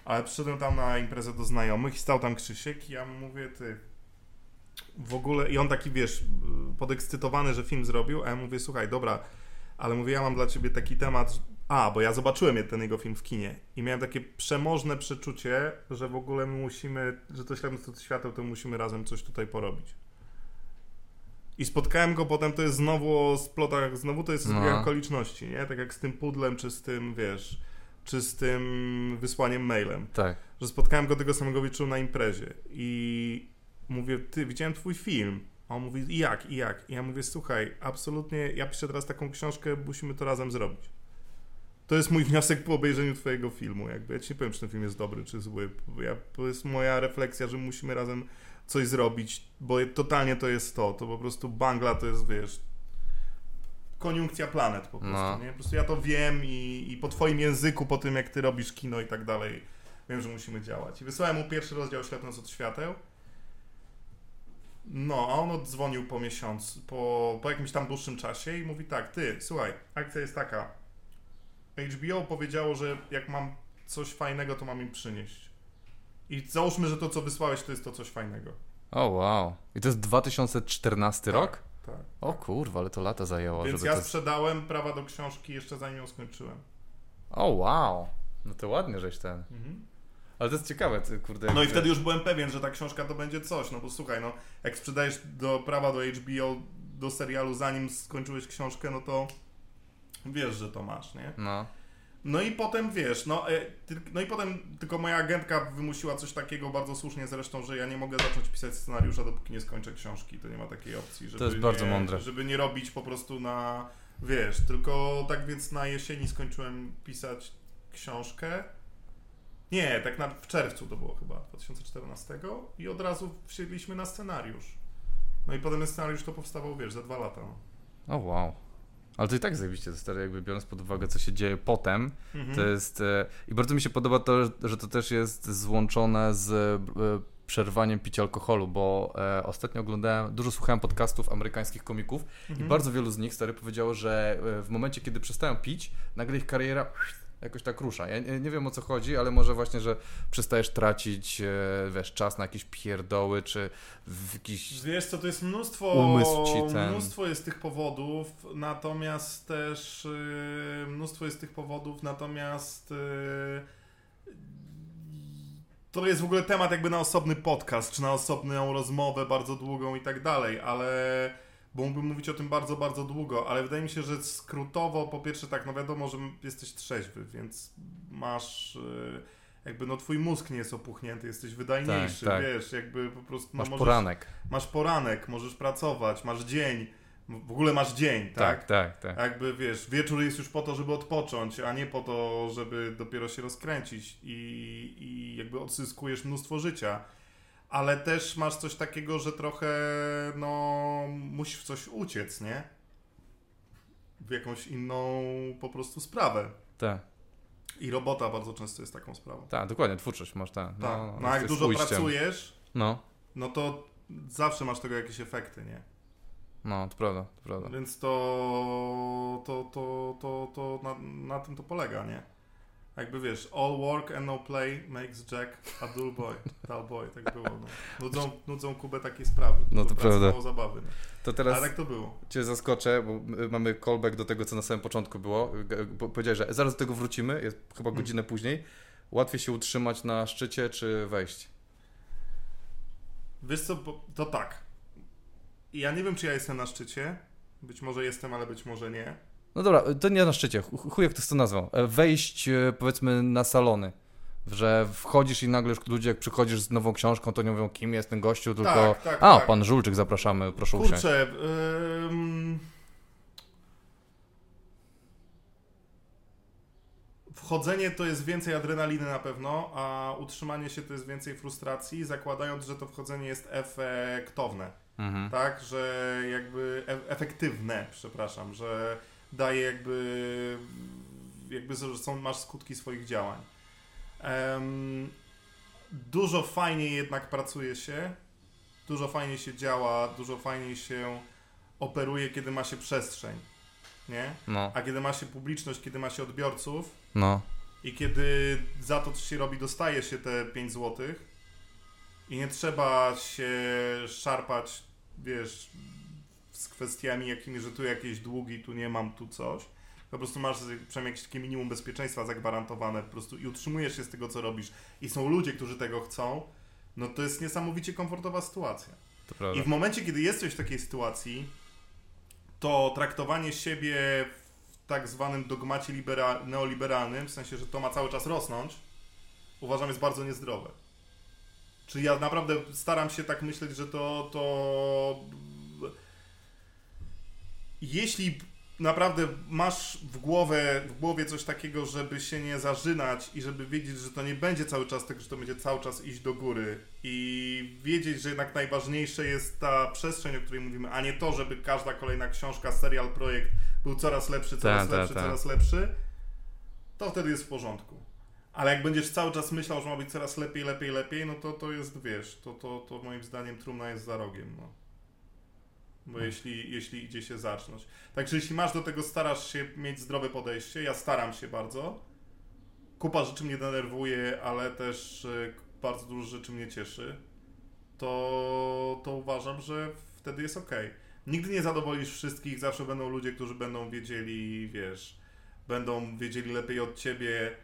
Ale przyszedłem tam na imprezę do znajomych i stał tam Krzysiek i ja mu mówię, ty, w ogóle, i on taki, wiesz, podekscytowany, że film zrobił, a ja mówię, słuchaj, dobra, ale mówię, ja mam dla ciebie taki temat, a, bo ja zobaczyłem ten jego film w kinie i miałem takie przemożne przeczucie, że w ogóle my musimy, że to od świateł, to musimy razem coś tutaj porobić. I spotkałem go potem, to jest znowu o splotach, znowu to jest No. okoliczności, nie? Tak jak z tym pudlem, czy z tym, wiesz, czy z tym wysłaniem mailem. tak. Że spotkałem go tego samego wieczoru na imprezie i mówię, ty, widziałem twój film. A on mówi, i jak, i jak? I ja mówię, słuchaj, absolutnie, ja piszę teraz taką książkę, musimy to razem zrobić. To jest mój wniosek po obejrzeniu twojego filmu, jakby. Ja ci nie powiem, czy ten film jest dobry, czy zły. Ja, to jest moja refleksja, że musimy razem coś zrobić, bo totalnie to jest to. To po prostu Bangla to jest, wiesz, koniunkcja planet po prostu, No. nie? Po prostu ja to wiem i, i po twoim języku, po tym jak ty robisz kino i tak dalej, wiem, że musimy działać. I wysłałem mu pierwszy rozdział Ślepnąc od świateł. No, a on odzwonił po miesiącu, po, po jakimś tam dłuższym czasie i mówi tak, ty, słuchaj, akcja jest taka. HBO powiedziało, że jak mam coś fajnego, to mam im przynieść. I załóżmy, że to, co wysłałeś, to jest to coś fajnego. O wow. I to jest 2014 rok? Tak. O kurwa, ale to lata zajęło, Więc żeby ja to... sprzedałem prawa do książki jeszcze zanim ją skończyłem. O wow. No to ładnie, żeś ten. Ale to jest ciekawe, ty, kurde. No i wtedy już byłem pewien, że ta książka to będzie coś, no bo słuchaj, no jak sprzedajesz do prawa do HBO, do serialu zanim skończyłeś książkę, no to wiesz, że to masz, nie? No. No i potem wiesz, no, e, no i potem tylko moja agentka wymusiła coś takiego bardzo słusznie zresztą, że ja nie mogę zacząć pisać scenariusza, dopóki nie skończę książki. To nie ma takiej opcji, żeby jest bardzo nie, mądre. Żeby nie robić po prostu na, wiesz, tylko tak więc na jesieni skończyłem pisać książkę. Nie, tak na, w czerwcu to było chyba, 2014 i od razu wsiedliśmy na scenariusz. No i potem ten scenariusz to powstawał, wiesz, za dwa lata. No. O wow. Ale to i tak zajebiście, to stary, jakby biorąc pod uwagę, co się dzieje potem, Mhm. to jest... E, I bardzo mi się podoba to, że to też jest złączone z e, przerwaniem picia alkoholu, bo e, ostatnio oglądałem, dużo słuchałem podcastów amerykańskich komików Mhm. i bardzo wielu z nich, stary, powiedziało, że e, w momencie, kiedy przestają pić, nagle ich kariera jakoś tak rusza. Ja nie, wiem o co chodzi, ale może właśnie, że przestajesz tracić, e, wiesz, czas na jakieś pierdoły, czy w jakiś... Wiesz co, to jest mnóstwo, Umysł ci ten- mnóstwo jest tych powodów, natomiast też yy, mnóstwo jest tych powodów, natomiast yy, to jest w ogóle temat jakby na osobny podcast, czy na osobną rozmowę bardzo długą i tak dalej, ale bo mógłbym mówić o tym bardzo, bardzo długo, ale wydaje mi się, że skrótowo po pierwsze tak, no wiadomo, że jesteś trzeźwy, więc masz yy, jakby no twój mózg nie jest opuchnięty, jesteś wydajniejszy, Tak, tak. wiesz, jakby po prostu no, Masz możesz, poranek. masz poranek, możesz pracować, masz dzień, w ogóle masz dzień, tak? Tak, tak, tak. Jakby wiesz, wieczór jest już po to, żeby odpocząć, a nie po to, żeby dopiero się rozkręcić i, i jakby odzyskujesz mnóstwo życia. Ale też masz coś takiego, że trochę, no, musisz w coś uciec, nie? W jakąś inną po prostu sprawę. Tak, I robota bardzo często jest taką sprawą. tak, dokładnie, twórczość masz, tak. Tak. No, a jak dużo ujściem. pracujesz, No, no to zawsze masz tego jakieś efekty, nie? no, to prawda, to prawda. Więc to, to, to, to, to na, na tym to polega, nie? Jakby wiesz, all work and no play makes Jack a dull boy. Dull boy, tak było. No. Nudzą, nudzą Kubę takie sprawy. No to prawda. Mało zabawy. No. To teraz Ale tak to było. cię zaskoczę, bo mamy callback do tego, co na samym początku było. Powiedziałeś, że zaraz do tego wrócimy, jest chyba Hmm. godzinę później. Łatwiej się utrzymać na szczycie, czy wejść? Wiesz co, to tak. Ja nie wiem, czy ja jestem na szczycie. Być może jestem, ale być może nie. No dobra, to nie na szczycie, Ch- chuj jak to to nazwał. E, Wejść e, powiedzmy na salony. Że wchodzisz i nagle już ludzie, jak przychodzisz z nową książką, to nie mówią, kim jest ten gościu, tylko Tak, tak, a, tak. pan Żulczyk, zapraszamy, proszę usiąść. Kurczę, ym... Wchodzenie to jest więcej adrenaliny na pewno, a utrzymanie się to jest więcej frustracji, zakładając, że to wchodzenie jest efektowne, Mhm. tak? Że jakby e efektywne, przepraszam, że daje jakby, jakby są, masz skutki swoich działań. Em, dużo fajniej jednak pracuje się, dużo fajniej się działa, dużo fajniej się operuje, kiedy ma się przestrzeń, nie? No, A kiedy ma się publiczność, kiedy ma się odbiorców no, i kiedy za to, co się robi, dostaje się te 5 zł i nie trzeba się szarpać, wiesz, z kwestiami jakimi, że tu jakieś długi, tu nie mam, tu coś. Po prostu masz przynajmniej jakieś takie minimum bezpieczeństwa zagwarantowane po prostu i utrzymujesz się z tego, co robisz i są ludzie, którzy tego chcą, no to jest niesamowicie komfortowa sytuacja. I w momencie, kiedy jesteś w takiej sytuacji, to traktowanie siebie w tak zwanym dogmacie libera- neoliberalnym, w sensie, że to ma cały czas rosnąć, uważam jest bardzo niezdrowe. Czy ja naprawdę staram się tak myśleć, że to, to jeśli naprawdę masz w, głowę, w głowie coś takiego, żeby się nie zażynać i żeby wiedzieć, że to nie będzie cały czas tak, że to będzie cały czas iść do góry i wiedzieć, że jednak najważniejsze jest ta przestrzeń, o której mówimy, a nie to, żeby każda kolejna książka, serial, projekt był coraz lepszy, coraz Ta, ta, lepszy, ta. coraz lepszy, to wtedy jest w porządku. Ale jak będziesz cały czas myślał, że ma być coraz lepiej, lepiej, lepiej, no to to jest, wiesz, to, to, to moim zdaniem trumna jest za rogiem, no. Bo jeśli, jeśli idzie się zacząć. Także jeśli masz do tego, starasz się mieć zdrowe podejście, ja staram się bardzo. Kupa rzeczy mnie denerwuje, ale też y, bardzo dużo rzeczy mnie cieszy. To, to uważam, że wtedy jest ok. Nigdy nie zadowolisz wszystkich, zawsze będą ludzie, którzy będą wiedzieli, wiesz, będą wiedzieli lepiej od ciebie.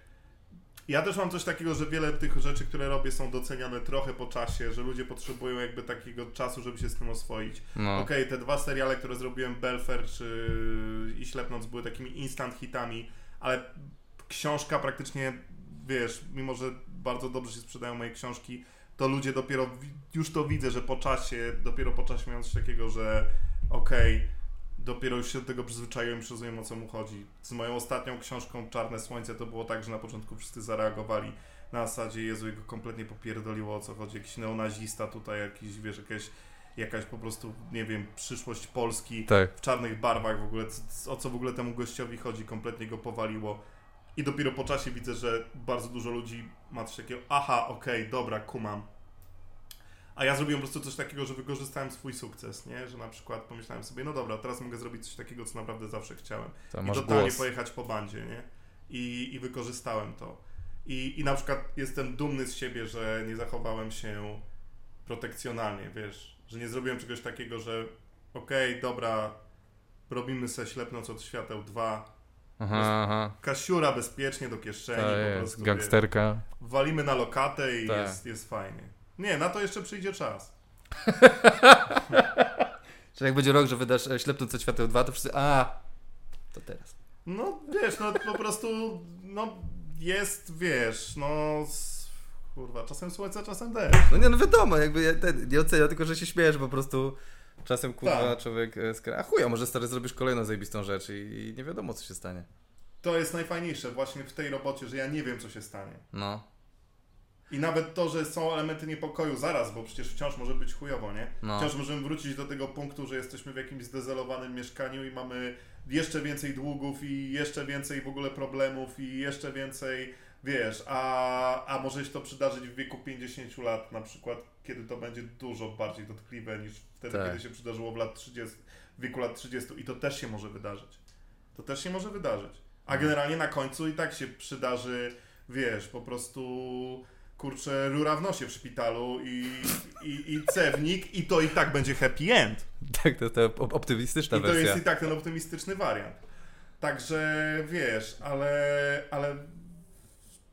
Ja też mam coś takiego, że wiele tych rzeczy, które robię, są doceniane trochę po czasie, że ludzie potrzebują jakby takiego czasu, żeby się z tym oswoić. No. Okej, te dwa seriale, które zrobiłem, Belfer czy i Ślepnąc, były takimi instant hitami, ale książka praktycznie, wiesz, mimo że bardzo dobrze się sprzedają moje książki, to ludzie dopiero, już to widzę, że po czasie, dopiero po czasie mają coś takiego, że okej, dopiero już się do tego przyzwyczaiłem i rozumiem o co mu chodzi. Z moją ostatnią książką Czarne Słońce to było tak, że na początku wszyscy zareagowali na zasadzie Jezu, jego kompletnie popierdoliło o co chodzi, jakiś neonazista tutaj, jakiś, wiesz, jakaś, jakaś po prostu, nie wiem, przyszłość Polski Tak. w czarnych barwach w ogóle, o co w ogóle temu gościowi chodzi, kompletnie go powaliło. I dopiero po czasie widzę, że bardzo dużo ludzi ma coś takiego, aha, okej, dobra, kumam. A ja zrobiłem po prostu coś takiego, że wykorzystałem swój sukces, nie? Że na przykład pomyślałem sobie, no dobra, teraz mogę zrobić coś takiego, co naprawdę zawsze chciałem. To I totalnie głos. pojechać po bandzie, nie? I, I wykorzystałem to. I, I na przykład jestem dumny z siebie, że nie zachowałem się protekcjonalnie, wiesz, że nie zrobiłem czegoś takiego, że okej, dobra, robimy se ślepnoc od świateł 2, Aha, aha. kasiura bezpiecznie do kieszeni, To po jest prostu, gangsterka. walimy na lokatę i Tak. jest, jest fajnie. Nie, na to jeszcze przyjdzie czas. Czyli jak będzie rok, że wydasz e, Ślepnąc od świateł 2, to wszyscy, a to teraz. No wiesz, no po prostu, no jest, wiesz, no kurwa, czasem słońce, czasem deszcz. No nie, no wiadomo, jakby ja ten, nie oceniam, tylko że się śmiejesz, bo po prostu czasem kurwa Tak. człowiek e, skra... A chuja, może stary zrobisz kolejną zajebistą rzecz i, i nie wiadomo co się stanie. To jest najfajniejsze właśnie w tej robocie, że ja nie wiem, co się stanie. No, I nawet to, że są elementy niepokoju zaraz, bo przecież wciąż może być chujowo, nie? No. Wciąż możemy wrócić do tego punktu, że jesteśmy w jakimś zdezelowanym mieszkaniu i mamy jeszcze więcej długów i jeszcze więcej w ogóle problemów i jeszcze więcej, wiesz, a, a może się to przydarzyć w wieku 50 lat na przykład, kiedy to będzie dużo bardziej dotkliwe niż wtedy, Tak. kiedy się przydarzyło w lat 30, w wieku lat 30 i to też się może wydarzyć. To też się może wydarzyć. A generalnie na końcu i tak się przydarzy, wiesz, po prostu kurczę, rura w nosie w szpitalu i, i, i cewnik i to i tak będzie happy end. tak, to jest ta op- optymistyczna I to wersja. jest i tak ten optymistyczny wariant. Także wiesz, ale, ale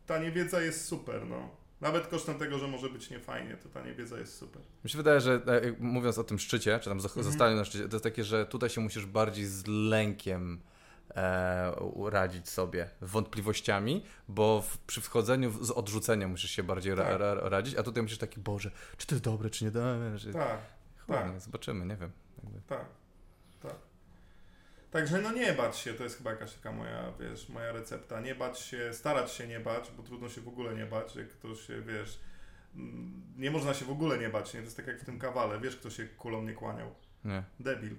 ta niewiedza jest super, no. Nawet kosztem tego, że może być niefajnie, to ta niewiedza jest super. Mi się wydaje, że e, mówiąc o tym szczycie, czy tam Mhm. zo- zostaniu na szczycie, to jest takie, że tutaj się musisz bardziej z lękiem e, radzić sobie, wątpliwościami, bo w, przy wchodzeniu z odrzucenia musisz się bardziej ra, Tak. ra, radzić, a tutaj musisz taki, Boże, czy to jest dobre, czy nie dobre, że... Tak, Chuj, tak. zobaczymy, nie wiem. Jakby. tak, tak. Także no nie bać się, to jest chyba jakaś taka moja, wiesz, moja recepta. Nie bać się, starać się nie bać, bo trudno się w ogóle nie bać, jak ktoś się, wiesz, mm, nie można się w ogóle nie bać, nie? To jest tak jak w tym kawale, wiesz, kto się kulą nie kłaniał. Nie, Debil.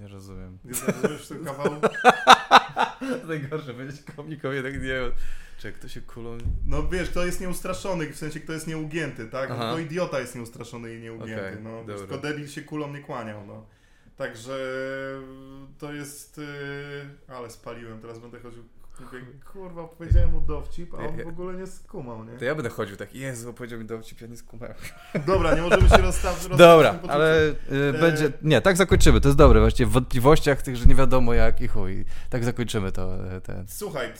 Nie rozumiem. Nie zrozumiesz w tym kawału? Najgorsze, będzie komikowie tak nie. Czy kto się kulą... No wiesz, kto jest nieustraszony, w sensie kto jest nieugięty, tak? Aha. To idiota jest nieustraszony i nieugięty, Okej, no. Tylko debil się kulą nie kłaniał, no. Także to jest... Yy... Ale spaliłem, teraz będę chodził... Mówię, kurwa, powiedziałem mu dowcip, a on w ogóle nie skumał, nie? To ja będę chodził tak, Jezu, powiedział mi dowcip, ja nie skumałem. Dobra, nie możemy się rozstawić. Dobra, ale y, będzie. Nie, tak zakończymy. To jest dobre. Właściwie w wątpliwościach tych, że nie wiadomo jak i chuj. Tak zakończymy to. e, Ten. Słuchaj, y,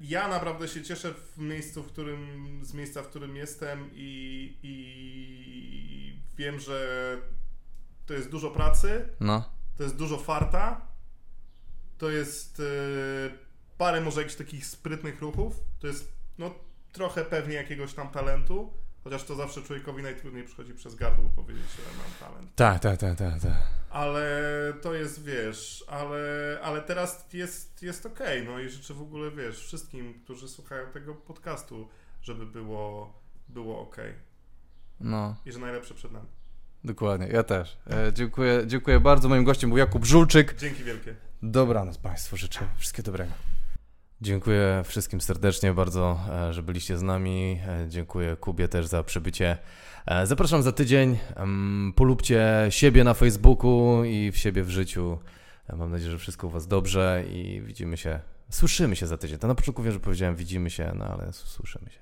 ja naprawdę się cieszę w miejscu, w którym, z miejsca, w którym jestem i, i wiem, że to jest dużo pracy, No. to jest dużo farta, to jest y, parę może jakichś takich sprytnych ruchów, to jest no trochę pewnie jakiegoś tam talentu, chociaż to zawsze człowiekowi najtrudniej przychodzi przez gardło powiedzieć, że mam talent. Tak, tak, tak, tak. Ta. Ale to jest, wiesz, ale, ale teraz jest, jest okej, no i życzę w ogóle, wiesz, wszystkim, którzy słuchają tego podcastu, żeby było, było okej No. i że najlepsze przed nami. Dokładnie, ja też. E, dziękuję, dziękuję bardzo. Moim gościem był Jakub Żulczyk. Dzięki wielkie. Dobranoc Państwu, życzę wszystkiego dobrego. Dziękuję wszystkim serdecznie bardzo, e, że byliście z nami. E, Dziękuję Kubie też za przybycie. E, Zapraszam za tydzień. Em, Polubcie siebie na Facebooku i w siebie w życiu. Mam nadzieję, że wszystko u Was dobrze i widzimy się, słyszymy się za tydzień. To na początku wiem, że powiedziałem widzimy się, no ale słyszymy się.